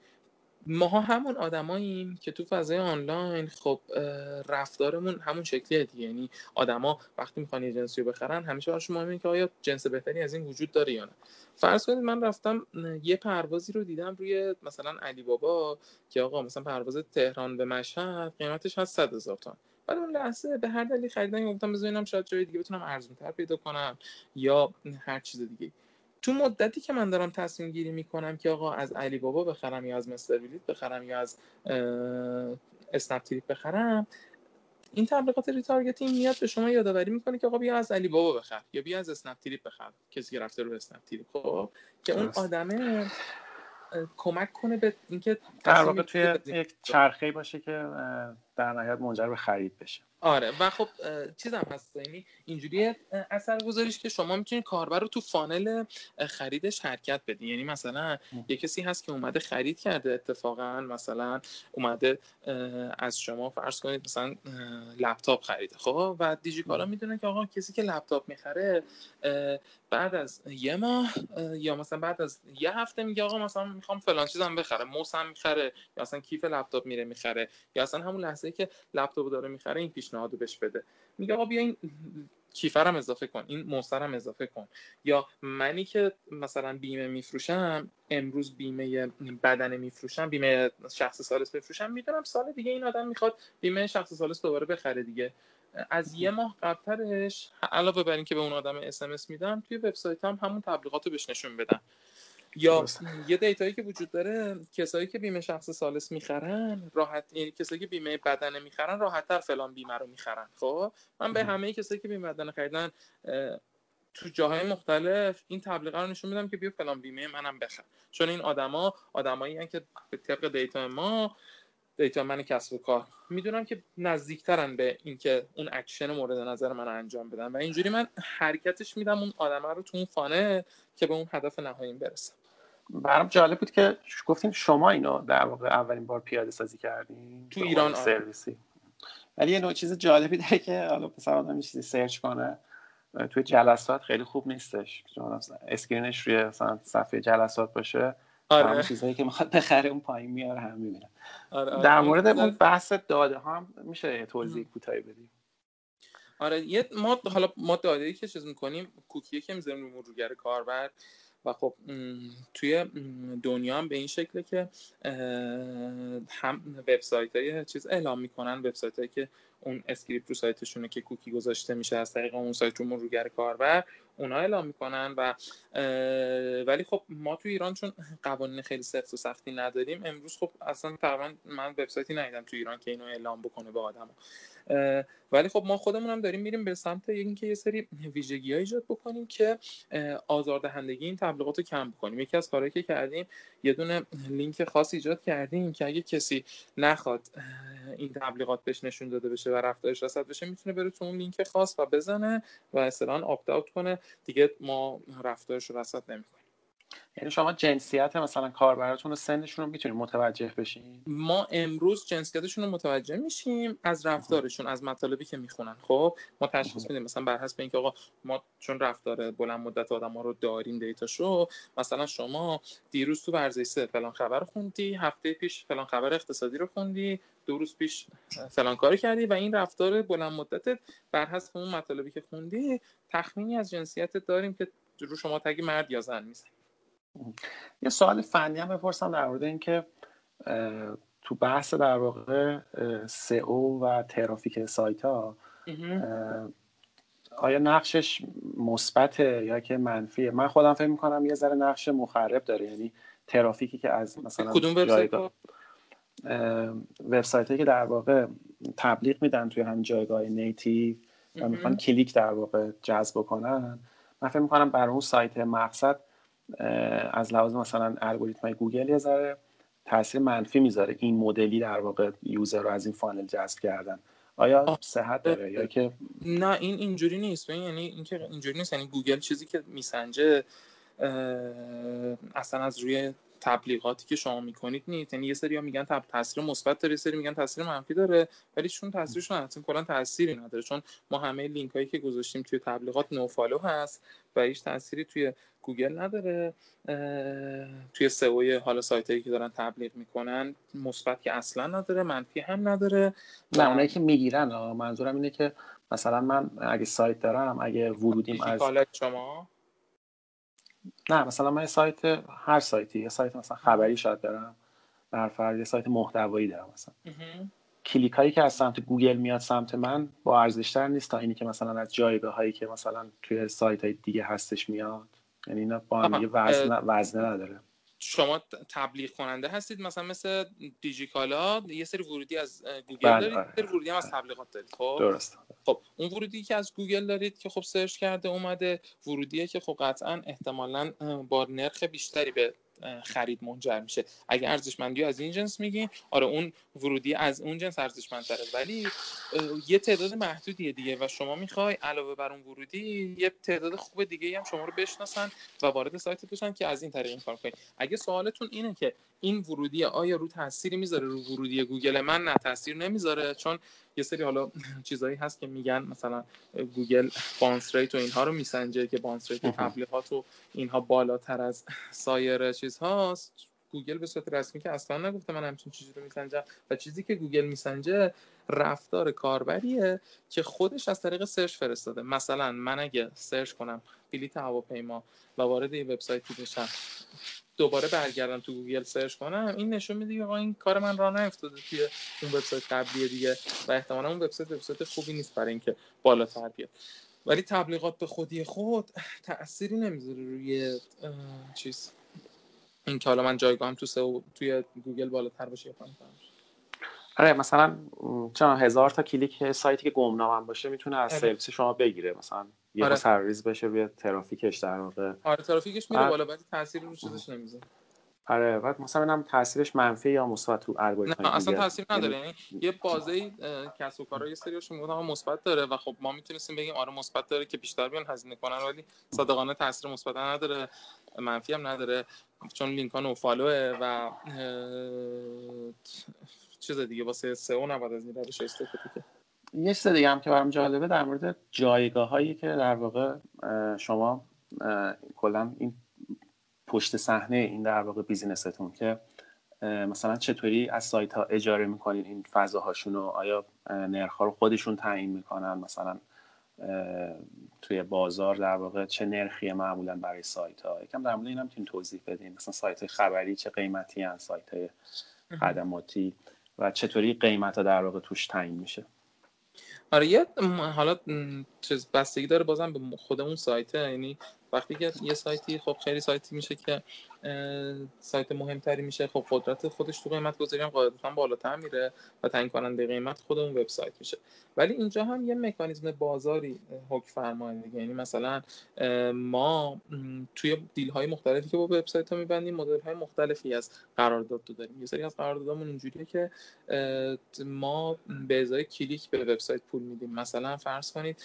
ماها همون آدماییم که تو فضای آنلاین خب رفتارمون همون شکلیه دیگه. یعنی آدما وقتی می‌خوان یه جنسی رو بخرن همیشه براشون مهمه که آیا جنس بهتری از این وجود داره یا نه. فرض کنید من رفتم یه پروازی رو دیدم روی مثلا علی بابا که آقا مثلا پرواز تهران به مشهد قیمتش هست 100 هزار تومان. بعد اون لحظه به هر دلیل خریدن گفتم بذارینم شاید جای دیگه بتونم ارزون تر پیدا کنم یا هر چیز دیگه. تو مدتی که من دارم تصمیم گیری می‌کنم که آقا از علی بابا بخرم یا از مستر بخرم یا از اسنپ تریپ بخرم این تبلیغات retargeting میاد به شما یادآوری می‌کنه که آقا بیا از علی بابا بخر یا بیا از اسنپ تریپ بخر کسی که رفته رو اسنپ تریپ خب که اون آدمه کمک کنه به اینکه در واقع توی یک چرخه باشه که در نهایت منجر به خرید بشه. آره و خب چیزم هست یعنی اینجوری اثر گذاریش که شما می‌تونید کاربر رو تو funnel خریدش حرکت بدین. یعنی مثلا یه کسی هست که اومده خرید کرده اتفاقا مثلا اومده از شما فرض کنید مثلا لپتاپ خریده خب؟ و دیجیکالا می‌دونه که آقا کسی که لپتاپ می‌خره بعد از یه ماه یا مثلا بعد از یه هفته میگه آقا مثلا می‌خوام فلان چیزم بخره موس هم می‌خره یا اصلا کیف لپتاپ میره می‌خره یا اصلا همون لحظه که لپتاپ داره می‌خره این پیشنهادو بهش بده. میگه آقا بیا این کیفرم اضافه کن این موسرم اضافه کن. یا منی که مثلا بیمه میفروشم امروز بیمه بدن میفروشم بیمه شخص سالس بفروشم می‌دونم سال دیگه این آدم می‌خواد بیمه شخص سالس دوباره بخره دیگه. از یه ماه قبلترش علاوه بر اینکه به اون آدم اس میدم توی وبسایت هم همون تبلیغات رو بهش نشون بدم. یا یه دیتایی که وجود داره کسایی که بیمه شخص سالس می‌خرن راحت یعنی کسایی که بیمه بدنه می‌خرن راحتتر فلان بیمه رو می‌خرن. خب؟ من به همه کسایی که بیمه بدنه خریدن تو جاهای مختلف این تبلیغ رو نشون میدم که بیا فلان بیمه منم بخر چون این آدما آدمایی که به طبق data ما data من کسب و کار. می‌دونم که نزدیکترن به اینکه اون اکشن مورد نظر من انجام بدم و اینجوری من حرکتش میدم اون آدمه رو تو اون funnel ه که به اون هدف نهاییم برسم. برام جالب بود که گفتیم شما اینو در واقع اولین بار پیاده سازی کردین تو ایران آره. سرویسی. ولی یه نوع چیز جالبی داره که حالا پسر آدم چیزی سرچ کنه توی جلسات خیلی خوب نیستش. screen ش روی مثلا صفحه جلسات باشه آره. چیزایی که می‌خواد بخره اون پایین میاره هم می‌بینه. آره آره. در مورد اون بحث داده ها هم میشه توضیح کوتاهی بدیم آره یه ما حالا ما داده که چیز می‌کنیم کوکیه که می‌ذاریم رو مرورگر کاربر. و خب توی دنیا هم به این شکله که هم وبسایت های چیز اعلام می‌کنن وبسایت هایی که اون script رو سایتشونه که کوکی گذاشته میشه از طریق اون سایت رو مرورگر کاربر اونا اعلام می‌کنن و ولی خب ما تو ایران چون قوانین خیلی سفت و سختی نداریم امروز خب اصلا تقریبا من وبسایتی ندیدم تو ایران که اینو اعلام بکنه به آدما. ولی خب ما خودمون هم داریم میریم به سمت اینکه یه سری ویژگی ایجاد بکنیم که آزاردهندگی این تبلیغات رو کم بکنیم. یکی از کارهایی که کردیم یه دونه لینک خاص ایجاد کردیم که اگه کسی نخواد این تبلیغات بهش نشون داده بشه و رفتارش رسد بشه می‌تونه بره تو اون لینک خاص و بزنه و اصلا آپت اوت کنه. دیگه ما رفتارش رو رسد نمی‌کنیم. یعنی شما جنسیت مثلا کاربراتون و سنشون رو می‌تونید متوجه بشین؟ ما امروز جنسیتشون رو متوجه میشیم از رفتارشون از مطالبی که می‌خونن. خب ما تشخیص میدیم مثلا بر حسب اینکه آقا ما چون رفتار بلند مدت آدم ها رو داریم دیتاشو مثلا شما دیروز تو ورزش سه فلان خبر خوندی هفته پیش فلان خبر اقتصادی رو خوندی دو روز پیش فلان کاری کردی و این رفتار بلند مدت بر حسب اون مطالبی که خوندی تخمینی از جنسیت داریم که رو شما تگ مرد یا زن می‌زنیم یه سوال فنی هم بپرسم در مورد اینکه تو بحث در واقع سئو و ترافیک سایت ها آیا نقشش مثبته یا که منفیه؟ من خودم فکر می‌کنم یه ذره نقش مخرب داره یعنی ترافیکی که از مثلا کدوم وبسایت؟ وبسایت که در واقع تبلیغ میدن توی هم جایگاه native و می‌خوان کلیک در واقع جذب کنن من فکر می‌کنم برای اون سایت مقصد از لحاظ مثلا الگوریتم گوگل یه ذره تاثیر منفی می‌ذاره این مدلی در واقع user رو از این funnel جذب کردن. آیا صحت داره یا که نه این اینجوری نیست. یعنی اینکه اینجوری نیست. یعنی گوگل چیزی که میسنجه اصلا از روی تبلیغاتی که شما می‌کنید نیست. یعنی یه سری ها میگن تاثیر مثبت داره یه سری میگن تاثیر منفی داره ولی چون تاثیرشون اصلا کلا تاثیری نداره. چون ما همه لینک هایی که گذاشتیم توی تبلیغات no follow هست و هیچ تأثیری توی گوگل نداره. توی سئو حالا سایت هایی که دارن تبلیغ می‌کنن مثبت که اصلا نداره منفی هم نداره. نه اونایی که می‌گیرن منظورم اینه که مثلا من اگه سایت دارم اگه ورودیم از شما؟ نه مثلا من سایت هر سایتی یه سایت مثلا خبری شاید دارم. در فرض یه سایت محتوایی دارم مثلا. کلیک هایی که از سمت گوگل میاد سمت من با ارزشتر نیست تا اینی که مثلا از جایگاه هایی که مثلا توی سایت های دیگه هستش میاد. یعنی اینا با هم وزنه نداره. شما تبلیغ کننده هستید مثلا مثل دیجیکالا یه سری ورودی از گوگل بله، دارید یه سری ورودی هم از تبلیغات دارید خب؟ درست خب اون ورودی که از گوگل دارید که خب search کرده اومده ورودیه که خب قطعا احتمالا با نرخ بیشتری به خرید منجر میشه. اگه ارزشمندی از این جنس میگین آره اون ورودی از اون جنس ارزشمندتره. ولی یه تعداد محدودیه دیگه و شما می‌خوای علاوه بر اون ورودی یه تعداد خوب دیگه هم شما رو بشناسن و وارد سایت بشن که از این طریق این کار کنید اگه سوالتون اینه که این ورودی آیا رو تاثیری می‌ذاره رو ورودی گوگل من نه تاثیر نمی‌ذاره چون یه سری حالا چیزایی هست که میگن مثلا گوگل bounce rate و اینها رو میسنجه که bounce rate تبلیغات و اینها بالاتر از سایر چیز هاست گوگل به صورت رسمی که اصلا نگفته من همچین چیزی رو میسنجم. و چیزی که گوگل میسنجه رفتار کاربریه که خودش از طریق search فرستاده. مثلا من اگه search کنم بلیط هواپیما و وارد یه وبسایتی بشم دوباره برگردم تو گوگل search کنم این نشون میده آقا این کار من راه نیفتاده توی اون وبسایت قبلی دیگه و احتمالا اون وبسایت وبسایت خوبی نیست برای اینکه بالاتر بیاد. ولی تبلیغات به خودی خود تأثیری نمی‌ذاره روی چیز. این که حالا من جایگاهم تو سئو توی گوگل بالاتر باشه یا آره مثلا چند هزار تا کلیک سایتی که گمنامم باشه می‌تونه از آره. سرویس شما بگیره مثلا. یه آره. سرویس بشه بیاد ترافیکش در واقع. آره ترافیکش میره بالا ولی تاثیری رو چیزش نمی‌ذاره. آره بعد مثلا هم تاثیرش منفی یا مثبت تو الگوریتم نه اصلا تاثیر نداره. یعنی یه بازه کسب و کارا یه سریاشون میگن مثبت داره و خب ما می‌تونستیم بگیم آره مثبت داره که بیشتر بیان هزینه کنن ولی صادقانه تاثیر مثبت نداره منفی هم نداره. چون لینک ها نو فالوه و چیز دیگه واسه سئو نباید از این روش استفاده کرد یه چیز دیگه هم که برام جالبه در مورد جایگاه هایی که در واقع شما کلا این پشت صحنه این در واقع بیزینستون که مثلا چطوری از سایت ها اجاره می‌کنین این فضاهاشون رو آیا نرخ ها رو خودشون تعیین می‌کنن؟ مثلا توی بازار در واقع چه نرخی معمولا برای سایت ها یکم در مورد این هم توضیح بدین. مثلا سایت خبری چه قیمتی هن؟ سایت های خدماتی و چطوری قیمت ها در واقع توش تعیین میشه؟ آره یه حالا چیز بستگی داره بازم به خود اون سایته. یعنی وقتی که یه سایتی خب خیلی سایتی میشه که سایت مهمتری میشه. خب قدرت خودش تو قیمت گذاری هم قاعدتا بالاتر میره و تعیین کننده قیمت خود اون وبسایت میشه. ولی اینجا هم یه مکانیزم بازاری حکم فرمایه دیگه. یعنی مثلا ما توی دیل های مختلفی که با وبسایت ها میبندیم مدل های مختلفی از قرارداد داریم. یه سری از قراردادامون اینجوریه که ما به ازای کلیک به وبسایت پول میدیم. مثلا فرض کنید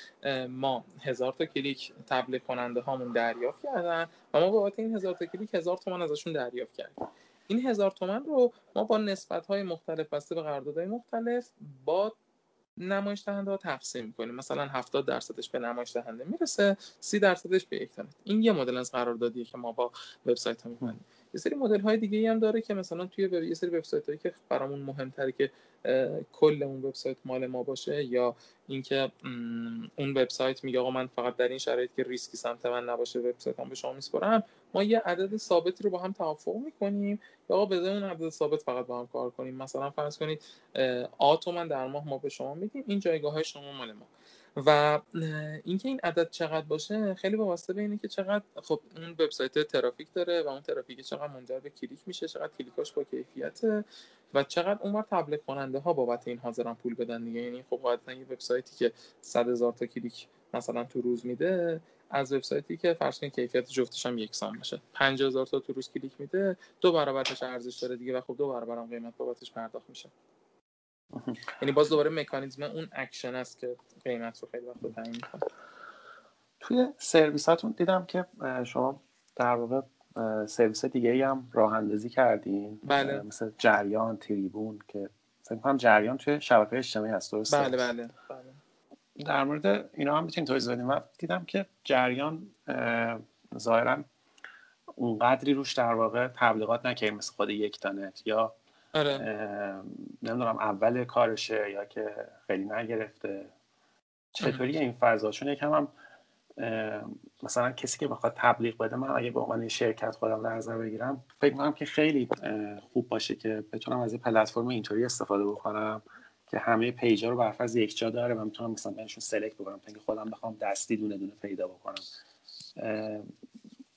ما هزار تا کلیک تبلیغ کننده هامون دریافت کردن ما بابت این هزار تا کلیک هزار تومن ازشون دریافت کردیم. این هزار تومن رو ما با نسبت های مختلف بسته به قراردادهای مختلف با نمایش دهنده ها تقسیم می‌کنیم. مثلا 70 درصدش به نمایش دهنده می‌رسه 30 درصدش به یک این یه مدل از قراردادیه که ما با وبسایت ها می‌کنیم یه سری مدل های دیگه هم داره که مثلا توی یه سری وبسایت هایی که برامون مهمتره که کل اون وبسایت مال ما باشه یا اینکه اون وبسایت میگه آقا من فقط در این شرایط که ریسکی سمت من نباشه وبسایت هم به شما میسپرم ما یه عدد ثابتی رو با هم توافق می‌کنیم یا آقا بده اون عدد ثابت فقط با هم کار کنیم. مثلا فرض کنید آ من در ماه ما به شما میدیم این جایگاه های شما مال ما. و اینکه این عدد چقدر باشه خیلی وابسته به اینه که چقدر خب اون وبسایت ترافیک داره و اون ترافیک چقدر منجر به کلیک میشه چقدر کلیکاش با کیفیته و چقدر اونور تبلیغ کننده ها بابت این حاضرن پول بدن دیگه. یعنی خب قاعدتا یه وبسایتی که 100 هزار تا کلیک مثلا تو روز میده از وبسایتی که فرض کیفیت جفتش هم یکسان باشه. 50000 تا تو روز کلیک میده دو برابرش ارزش داره دیگه و خب دو برابر هم قیمت بابتش پرداخت میشه. یعنی باز دوباره مکانیزم اون auction است که قیمت رو خیلی وقت تعیین می‌کنه. توی سرویساتون دیدم که شما در واقع سرویس دیگه ای هم راه اندازی کردین. بله. مثل جریان تریبون که فکر کنم جریان توی شبکه اجتماعی هست درسته؟ بله بله بله. در مورد اینا هم می‌تونید توضیح بدیم من دیدم که جریان ظاهرا اونقدری روش در واقع تبلیغات نکرد مثل خود یکتانت یا آره. نمی‌دونم اول کارشه یا که خیلی نگرفته. چطوری این فضا؟ چون یکم هم مثلا کسی که بخواد تبلیغ بده من اگه به عنوان شرکت خودم در نظر بگیرم فکر می‌کنم که خیلی خوب باشه که بتونم از این پلتفرم اینطوری استفاده بکنم که همه پیجا رو برفرض یک جا داره و می‌تونم مثلا بهشون سلکت بکنم تا اینکه خودم بخوام دستی دونه دونه پیدا بکنم.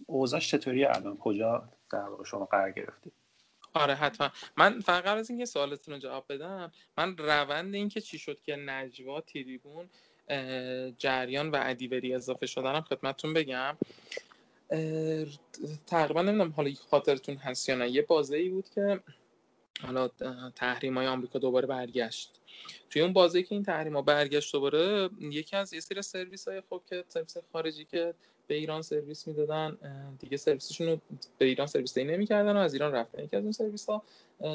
اوضاعش چطوری الان؟ کجا در واقع شما قرار گرفتید آره حتما. من فقط از اینکه سوالتون رو جواب بدم من روند اینکه چی شد که نجوا تریبون جریان و ادیوری اضافه شدنم خدمتتون بگم. تقریبا نمی‌دونم حالا خاطرتون هست یا نه. یه بازه ای بود که حالا تحریم های آمریکا دوباره برگشت. توی اون بازه که این تحریم ها برگشت دوباره یکی از یه سری سرویس های خب که سرویس خارجی که به ایران سرویس می‌دادن دیگه سرویسشون رو به ایران سرویس دهی نمی‌کردن و از ایران رفتن. یکی از اون سرویس ها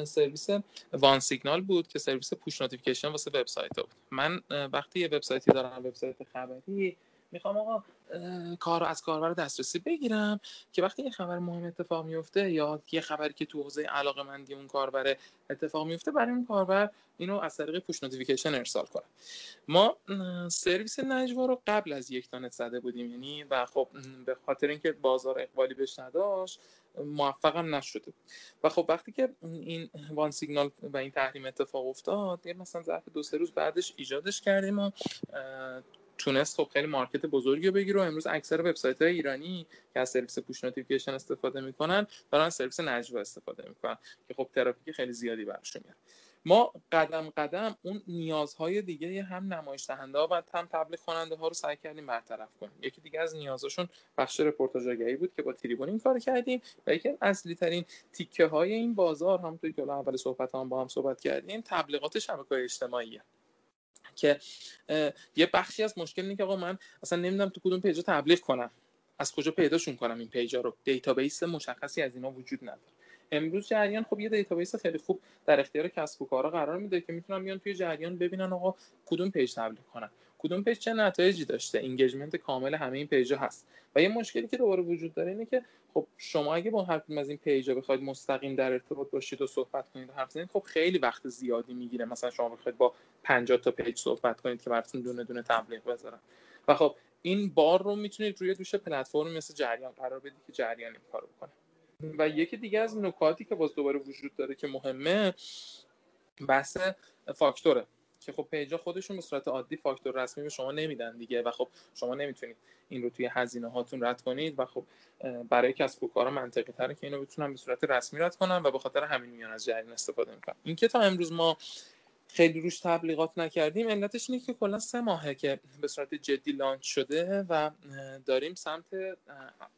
سرویس OneSignal بود که سرویس push notification واسه وبسایت بود. من وقتی یه وبسایتی دارم وبسایت خبری می‌خوام آقا کار از کاربر دسترسی بگیرم که وقتی یه خبر مهم اتفاق میفته یا یه خبری که تو حوزه علاقه مندی اون کاربر اتفاق میفته برای اون کاربر اینو از طریق push notification ارسال کنم. ما سرویس نجوا رو قبل از یکتانت زده بودیم یعنی و خب به خاطر اینکه بازار اقبالی بهش نداشت موفقم نشده و خب وقتی که این OneSignal و این تحریم اتفاق افتاد مثلا ظرف دو سه روز بعدش ایجادش کردیم و تونست خب خیلی market بزرگی رو بگیره و امروز اکثر وبسایت های ایرانی که از سرویس push notification استفاده می‌کنن دارن سرویس نجوا استفاده می‌کنن که خب ترافیک خیلی زیادی برشون میاد. ما قدم قدم اون نیازهای دیگه هم نمایش دهنده ها و هم تبلیغ کننده ها رو سعی کردیم برطرف کنیم. یکی دیگه از نیازشون بخش رپورتاژ آگهی بود که با تریبون این کار کردیم و یکی اصلی ترین تیکه های این بازار همونطوری که اول صحبت هم با هم صحبت کردیم تبلیغات شبکه اجتماعیه که یه بخشی از مشکل اینه که آقا من اصلا نمی‌دونم تو کدوم page ا تبلیغ کنم. از کجا پیداشون کنم این page ا رو؟ database مشخصی از اینا وجود نداره. امروز جریان خب یه database خیلی خوب در اختیار کسب و کارا قرار میده که می‌تونن بیان توی جریان ببینن آقا کدوم page تبلیغ کنن. کدوم page چه نتایجی داشته؟ engagement کامل همه این page ا هست. و یه مشکلی که دوباره وجود داره اینه که خب شما اگه با هر از این page ا بخواید مستقیم در ارتباط باشید و صحبت کنید و حرف بزنید خب خیلی وقت زیادی می‌گیره. مثلا شما بخواید با 50 تا page صحبت کنید که براتون دونه دونه تبلیغ بذارن. و خب این بار رو می‌تونید روی دوش پلتفرم مثل جریان قرار بدید که جریان این کارو بکنه. و یکی دیگه از نکاتی که باز دوباره وجود داره که مهمه بحث فاکتوره. که خب پیجا خودشون به صورت عادی فاکتور رسمی به شما نمیدن دیگه و خب شما نمی‌تونید این رو توی هزینه هاتون رد کنید و خب برای کسب و کارا منطقی تره که اینو بتونن به صورت رسمی رد کنن و به خاطر همین میان از جریان استفاده می‌کنن. این که تا امروز ما خیلی روش تبلیغات نکردیم علتش اینه که کلا سه ماهه که به صورت جدی لانچ شده و داریم سمت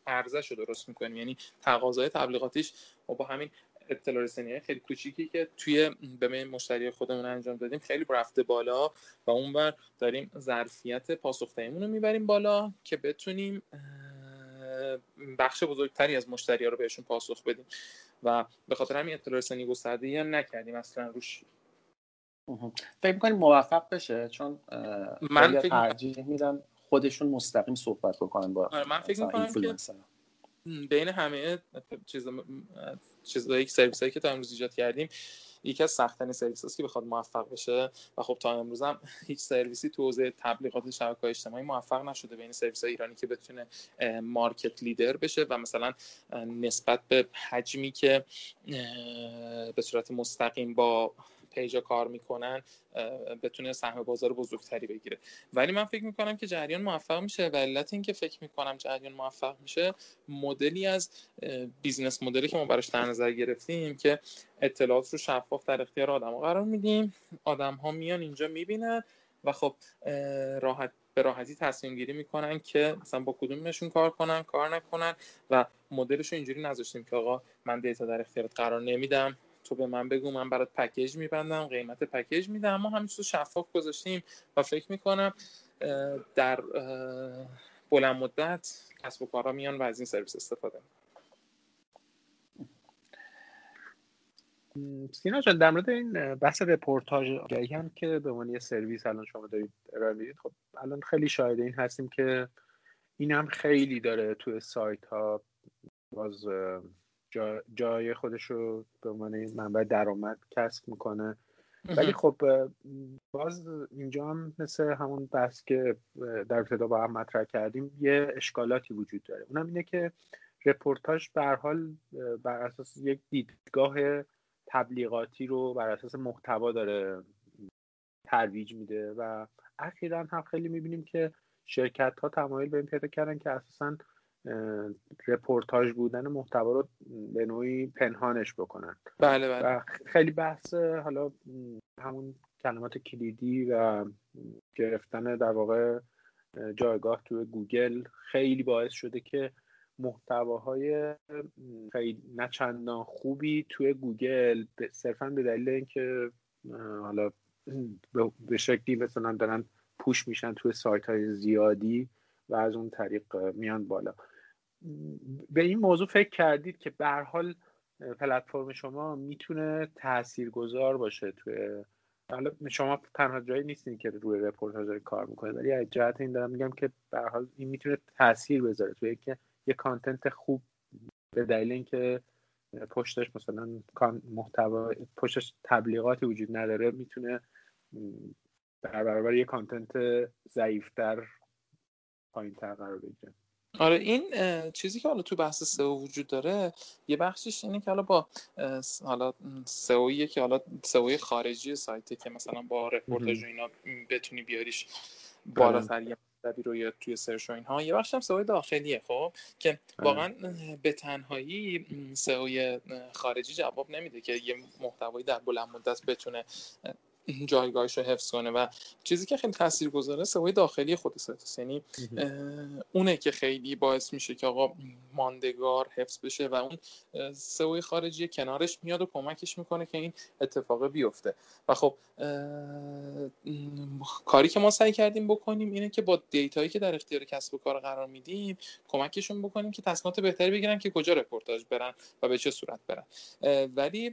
ارزش رو درست می‌کنیم. یعنی تقاضای تبلیغاتیش و با همین اطلاع رسانی خیلی کوچیکی که توی به مشتری خودمون انجام دادیم خیلی رفته بالا و اونور داریم ظرفیت پاسخ رو می‌بریم بالا که بتونیم بخش بزرگتری از مشتری ها رو بهشون پاسخ بدیم. و به خاطر همین اطلاع رسانی گسترده یا نکردیم اصلا روش. فکر می‌کنیم موفق بشه؟ چون من فکر ترجیح میدن خودشون مستقیم صحبت بکنن با آره من فکر می‌کنم که بین همه چیز چیزایی سرویس هایی که تا امروز ایجاد کردیم یکی از سختترین سرویس هست که بخواد موفق بشه و خب تا امروز هم هیچ سرویسی تو حوزه تبلیغات شبکه اجتماعی موفق نشده بین سرویس های ایرانی که بتونه مارکت لیدر بشه و مثلا نسبت به حجمی که به صورت مستقیم با page ا کار می‌کنن بتونه سهم بازار بزرگتری بگیره. ولی من فکر می‌کنم که جریان موفق میشه و علت این که فکر می‌کنم جریان موفق میشه مدلی از business model ی که ما براش در نظر گرفتیم که اطلاعات رو شفاف در اختیار آدم ها قرار میدیم. آدم ها میان اینجا می‌بینن و خب راحت به راحتی تصمیم گیری می‌کنن که مثلا با کدومشون کار کنن کار نکنن و مدلش رو اینجوری نذاشتیم که آقا من data در اختیارت قرار نمیدم. تو به من بگو من برات package میبندم قیمت package میدم ما همین چیز شفاف گذاشتیم و فکر می‌کنم در بلند مدت کسب و کارا میان و از این سرویس استفاده سینا جان در مورد این بحث رپورتاج هم که به عنوان یه سرویس الان شما دارید ارائه می‌دید خب الان خیلی شاهد این هستیم که این هم خیلی داره تو سایت ها باز جا، جای خودش رو به عنوان منبع درآمد کسب می‌کنه. ولی خب باز اینجا هم مثل همون بحث که در ابتدا با هم مطرح کردیم یه اشکالاتی وجود داره. اونم اینه که رپورتاج به حال بر اساس یک دیدگاه تبلیغاتی رو بر اساس محتوا داره ترویج میده و اخیرا هم خیلی می‌بینیم که شرکت ها تمایل به این پیدا کردن که اساسا رپورتاج بودن محتوا رو به نوعی پنهانش بکنن. بله بله. و خیلی بحث حالا همون کلمات کلیدی و گرفتن در واقع جایگاه توی گوگل خیلی باعث شده که محتواهای خیلی نچندان خوبی توی گوگل صرفا به دلیل اینکه حالا به شکلی مثلا دارن پوش میشن توی سایت های زیادی و از اون طریق میان بالا. به این موضوع فکر کردید که به حال پلتفرم شما می‌تونه تاثیرگذار باشه توی حالا شما تنها جایی نیستین که روی رپورتاج کار می‌کنید ولی از جهت این دارم میگم که به حال این می‌تونه تاثیر بذاره توی که یه کانتنت خوب به دلیل اینکه پشتش مثلا محتوا پشتش تبلیغاتی وجود نداره می‌تونه در برابر یه content ضعیفتر پایین تر قرار بگیره. آره این چیزی که حالا تو بحث سئو وجود داره یه بخشش اینه که حالا با حالا سئویی که حالا سئوی خارجی سایته که مثلا با رپورتاج اینا بتونی بیاریش بالاتر یه مطلبی رو یا توی سرچ و اینها. یه بخش هم سئو داخلیه خب که واقعا به تنهایی سئوی خارجی جواب نمیده که یه محتوایی در بلند مدت بتونه جایگاهش رو حفظ کنه و چیزی که خیلی تاثیرگذاره سوای داخلی خود سایت یعنی اونه که خیلی باعث میشه که آقا ماندگار حفظ بشه و اون سوای خارجی کنارش میاد و کمکش می‌کنه که این اتفاق بیفته. و خب کاری که ما سعی کردیم بکنیم اینه که با دیتایی که در اختیار کسب و کار قرار میدیم کمکشون بکنیم که تصمیمات بهتری بگیرن که کجا رپورتاج برن و به چه صورت برن. ولی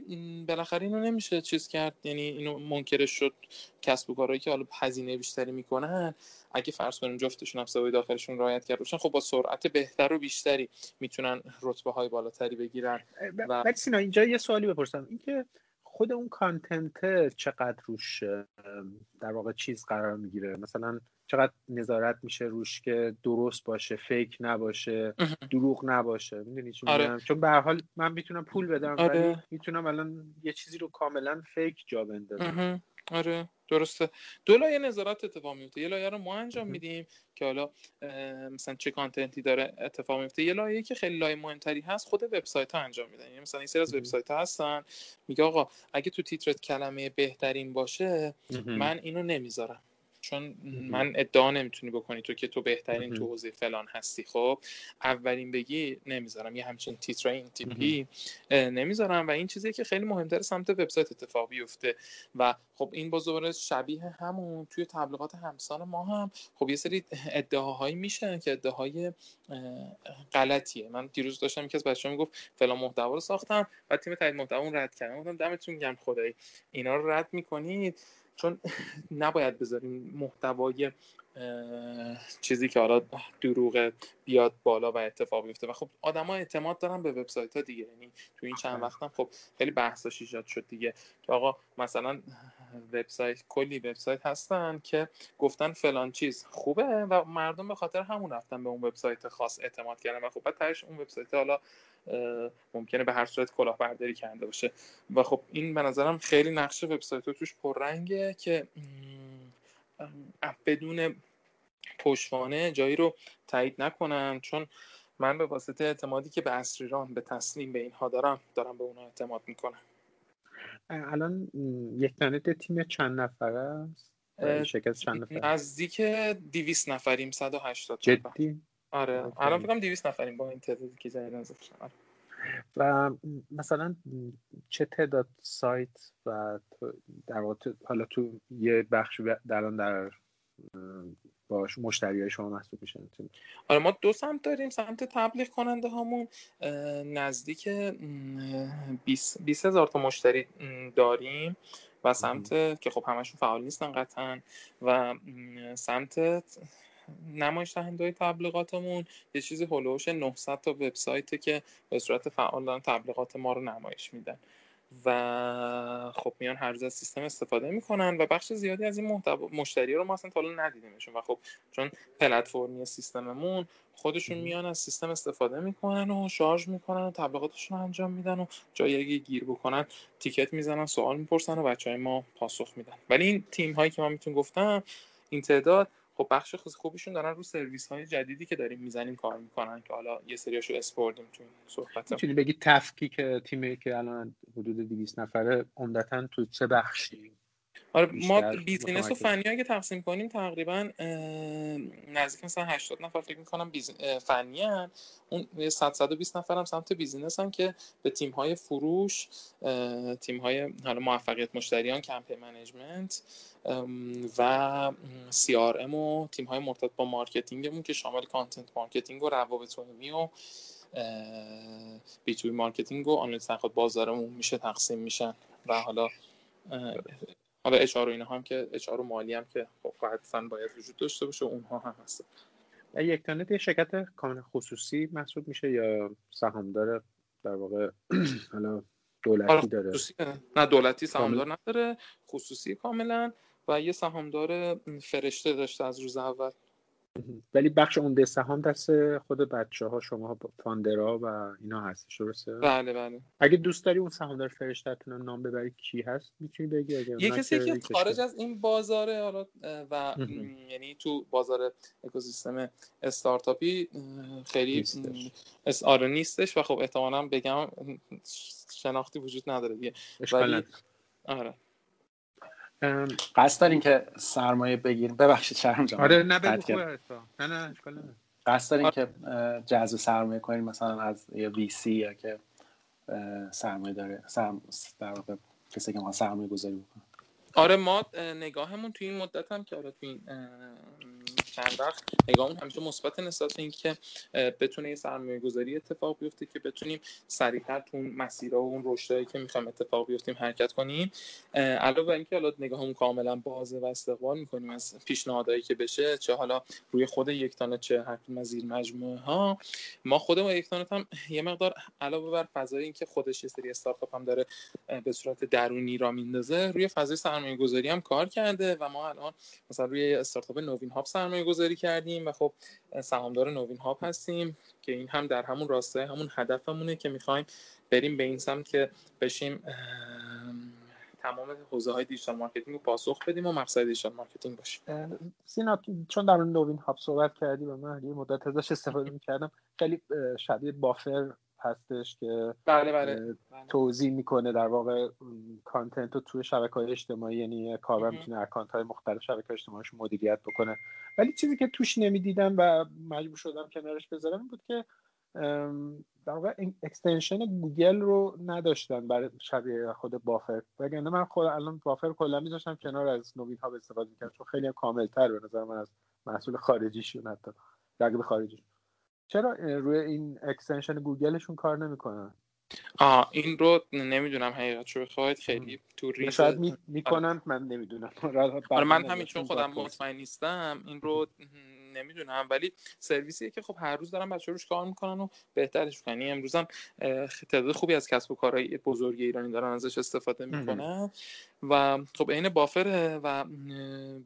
بالاخره اینو نمیشه چیز کرد یعنی اینو منکر شد کسب و کارهایی که حالا هزینه بیشتری می‌کنن اگه فرض کنیم جفتشون هم سوای داخلشون رعایت کرده باشن خب با سرعت بهتر و بیشتری می‌تونن رتبه های بالاتری بگیرن. و سینا اینجا یه سوالی بپرسم. اینکه خود اون کانتنت چقدر روش در واقع چیز قرار می‌گیره؟ مثلا چقدر نظارت میشه روش که درست باشه فیک نباشه دروغ نباشه؟ می‌دونی چی آره. چون به حال من می‌تونم پول بدم آره. ولی می‌تونم الان یه چیزی رو کاملا فیک جا بندازم. آره درسته. دو لایه نظارت اتفاق میفته یه لایه رو ما انجام میدیم که حالا مثلا چه کانتنتی داره اتفاق میفته یه لایه که خیلی لایه مهمتری هست خود وبسایت ها انجام میدن. یعنی مثلا این سری از وبسایت ها هستن. میگه آقا اگه تو تیترت کلمه بهترین باشه من اینو نمی‌ذارم. چون من ادعا نمی‌تونی بکنی تو که تو بهترین تو حوزه فلان هستی. خب اولین بگی نمی‌ذارم. یه همچین تیتر این تیپی نمی‌ذارم. و این چیزی که خیلی مهمتر سمت وبسایت اتفاق بیفته. و خب این با شبیه همون توی تبلیغات همسان ما هم. خب یه سری ادعاهایی میشن که ادعاهای غلطیه. من دیروز داشتم یکی از بچه‌ها می‌گفت فلان محتوا رو ساختم. و تیم تایید محتوا اون رد کردم گفتم دمتون گرم خدایی. اینا رو رد می‌کنید. چون نباید بذاریم محتوای چیزی که حالا دروغ بیاد بالا و اتفاق بیفته. و خب آدما اعتماد دارن به وبسایت ها دیگه. یعنی تو این چند وقتم خب خیلی بحثاش ایجاد شد دیگه. که آقا مثلا وبسایت کلی وبسایت هستن که گفتن فلان چیز خوبه و مردم به خاطر همون رفتن به اون وبسایت خاص اعتماد کردن و خب بعد اون وبسایت حالا ممکنه به هر صورت کلاهبرداری کرده باشه. و خب این به نظرم خیلی نقش وبسایت توش پررنگه که بدون پشتوانه جایی رو تایید نکنن. چون من به واسطه اعتمادی که به اصریران به تسلیم به اینها دارم دارم به اونها اعتماد می‌کنم. الان یک تیم چند نفره است؟ شرکت چند نفره نزدیک 200 نفریم 180 جدی؟ آره الان فکر کنم 200 نفریم با این تعدادی که جدید آره. و مثلا چه تعداد سایت و در واقع حالا تو یه بخش در در باش مشتری های شما محسوب میشن. آره ما دو سمت داریم سمت تبلیغ کننده هامون. نزدیک 20 هزار تا مشتری داریم و سمت که خب همشون فعال نیستن قطعا و سمت نمایش دهنده های تبلیغاتمون. یه چیزی هلوش 900 تا وبسایته که به صورت فعال دارن تبلیغات ما رو نمایش میدن. و خب میان هر از سیستم استفاده می‌کنن و بخش زیادی از این محتوا مشتری رو ما اصلا تا ندیدیمشون. و خب چون پلتفرمی سیستممون خودشون میان از سیستم استفاده می‌کنن و شارژ می‌کنن و تبلیغاتشون رو انجام میدن و جایی اگه گیر بکنن ticket می‌زنن سوال می‌پرسن و بچه های ما پاسخ میدن. ولی این تیم هایی که من بهتون گفتم این تعداد خب بخش خوبیشون دارن رو سرویس های جدیدی که داریم می‌زنیم کار می‌کنن که حالا یه سریاشو اسم بردیم تو صحبت می‌تونی بگی تفکیک تیمی که الان حدود 200 نفره عمدتا تو چه بخشی؟ آره ما business و فنی اگه تقسیم کنیم تقریبا نزدیک مثلا 80 نفر فکر می‌کنم بیز... فنی هن. اون 100 120 نفر هم سمت business هم که به تیم های فروش تیم های حالا موفقیت مشتریان campaign management و CRM و تیم های مرتبط با marketing مون که شامل content marketing و روابط عمومی و B2B marketing و آنالیز بازارمون میشه تقسیم میشن و حالا حالا HR و اینها هم که HR و مالی هم که خب حتما باید وجود داشته باشه اونها هم هستن. یک تانت یه شرکت کاملا خصوصی محسوب میشه یا سهامدار در واقع حالا دولتی آره، داره؟ نه دولتی سهامدار نداره خصوصی کاملا و یه سهامدار فرشته داشته از روز اول. ولی بخش عمده سهام دست خود بچه ها شما فاندرا و اینا هستش درسته؟ بله بله. اگه دوست داری اون سهامدار فرشتهتون نام ببری کی هست می‌تونی بگی؟ اگه یه کسی که خارج از این بازاره حالا و یعنی تو بازار اکوسیستم استارتاپی خیلی نیستش. آره نیستش و خب احتمالاً بگم شناختی وجود نداره دیگه. ولی آره. قصد دارین که سرمایه بگیریم ببخشید شرم جان آره نه نه نه قصد دارین که جذب سرمایه کنین مثلا از یه وی سی یا که سرمایه داره سرم در واقع کسی که ما سرمایه گذاری بکنه آره ما نگاهمون توی این مدت هم که آره توی این چند وقت. نگاهمون همیشه مثبت نسبت به اینکه بتونه یه سرمایه گذاری اتفاق بیفته که بتونیم سریعتر تو اون مسیرها و اون رشدهایی که می‌خوایم اتفاق بیفتیم حرکت کنیم. علاوه بر اینکه حالا نگاهمون کاملا بازه و استقبال می‌کنیم از پیشنهادهایی که بشه چه حالا روی خود یک تانه چه حتی زیر مجموعه ها ما خود ما یک هم یه مقدار علاوه بر فضای اینکه خودش یه سری استارتاپ هم داره به صورت درونی را میندازه روی فضای سرمایه گذاری هم کار کرده و ما الان مثلا روی استارتاپ نوین هاب سرمایه گذاری کردیم و خب سهامدار نوین هاب هستیم که این هم در همون راسته همون هدفمونه که می‌خوایم بریم به این سمت که بشیم تمام حوزه های digital marketing رو پاسخ بدیم و مقصد digital marketing باشیم. سینا جون در نوین هاب صحبت کردی و من یه مدت ازش استفاده می‌کردم خیلی شبیه Buffer هستش که بله بله. بله. توزیع می‌کنه در واقع content رو توی شبکه های اجتماعی یعنی کاربر می‌تونه account های مختلف شبکه اجتماعیش مدیریت بکنه ولی چیزی که توش نمی‌دیدم و مجبور شدم کنارش بذارم این بود که در واقع extension گوگل رو نداشتن برای شبیه خود Buffer وگرنه من خود الان Buffer کلا میذاشتم کنار از نوین هاب استفاده می‌کردم چون خیلی کامل تر به نظر من از محصول خارجیشون حتی رقیب خارجیشون چرا روی این extension گوگلشون کار نمی‌کنن آه این رو نمی‌دونم حقیقت شو بخواید خیلی تو ریز شاید می... می‌کنن من نمی‌دونم. آره من همین چون خودم مطمئن نیستم این رو نمی‌دونم ولی سرویسیه که خب هر روز دارن بچه ها روش کار می‌کنن و بهترش کنن یعنی امروز هم تعداد خوبی از کسب و کارهای بزرگ ایرانی دارن ازش استفاده می‌کنن. و خب عین بافره و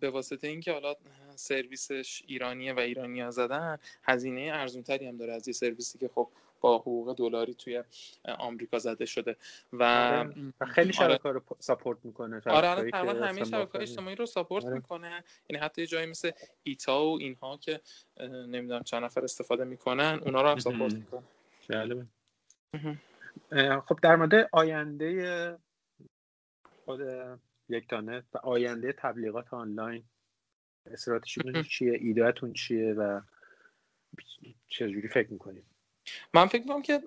به واسطه اینکه حالا سرویسش ایرانیه و ایرانی ها زدن هزینه ارزون تری هم داره از یه سرویسی که خب با حقوق دلاری توی آمریکا زده شده. و آره. خیلی آره. شبکه رو ساپورت می‌کنه آره آره تقریبا همه شبکه اجتماعی رو ساپورت آره. می‌کنه. یعنی حتی جایی مثل ایتا و اینها که نمی‌دونم چند نفر استفاده می‌کنن اونا رو هم ساپورت می‌کنه. جالبه. خب در مورد آینده خود یک تانت و آینده تبلیغات آنلاین استراتژیتون چیه؟ ایدهتون چیه؟ و چجوری فکر می‌کنید؟ من فکر می‌کنم که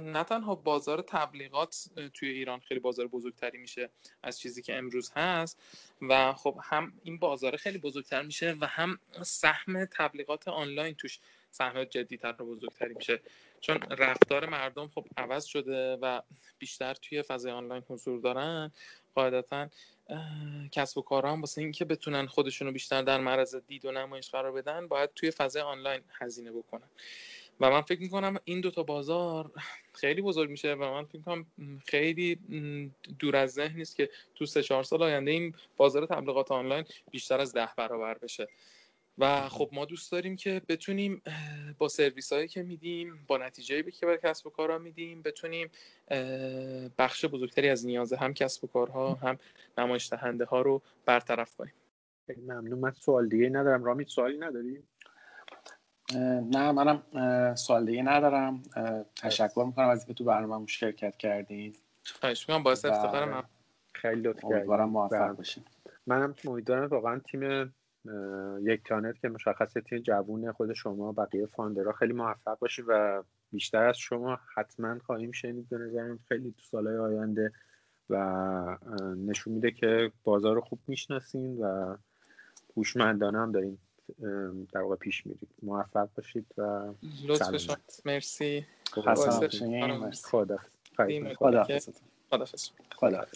نه تنها بازار تبلیغات توی ایران خیلی بازار بزرگتری میشه از چیزی که امروز هست و خب هم این بازار خیلی بزرگتر میشه و هم سهم تبلیغات آنلاین توش سهم جدیتر و بزرگتری میشه. چون رفتار مردم خب عوض شده و بیشتر توی فضای آنلاین حضور دارن قاعدتا کسب و کارها هم واسه اینکه بتونن خودشونو بیشتر در معرض دید و نمایش قرار بدن باید توی فضای آنلاین هزینه بکنن. و من فکر می‌کنم این دوتا بازار خیلی بزرگ میشه و من فکر می‌کنم خیلی دور از ذهن نیست که تو سه چهار سال آینده این بازار تبلیغات آنلاین بیشتر از ده برابر بشه. و خب ما دوست داریم که بتونیم با سرویس هایی که میدیم با نتیجه که برای کسب و کارها میدیم بتونیم بخش بزرگتری از نیازه هم کسب و کارها هم نمایش دهنده ها رو برطرف کنیم. ممنون. من سوال دیگه ندارم. رامید سوالی نداری؟ نه منم سوال دیگه ندارم. تشکر می‌کنم از اینکه تو برنامه شرکت کردید خواهش می‌کنم باعث افتخارم خیلی لطف امیدوارم موفق باشین. منم امیدوارم واقعا تیم یک تانت که مشخص تیم جوون خود شما بقیه فاندرها خیلی موفق باشید و بیشتر از شما حتما خواهیم شنید. به نظرم خیلی تو سالهای آینده و نشون میده که بازار رو خوب می‌شناسین و هوشمندانه هم دارین. در واقع پیش میرید. موفق باشید و لطف شما. مرسی. خدا خدا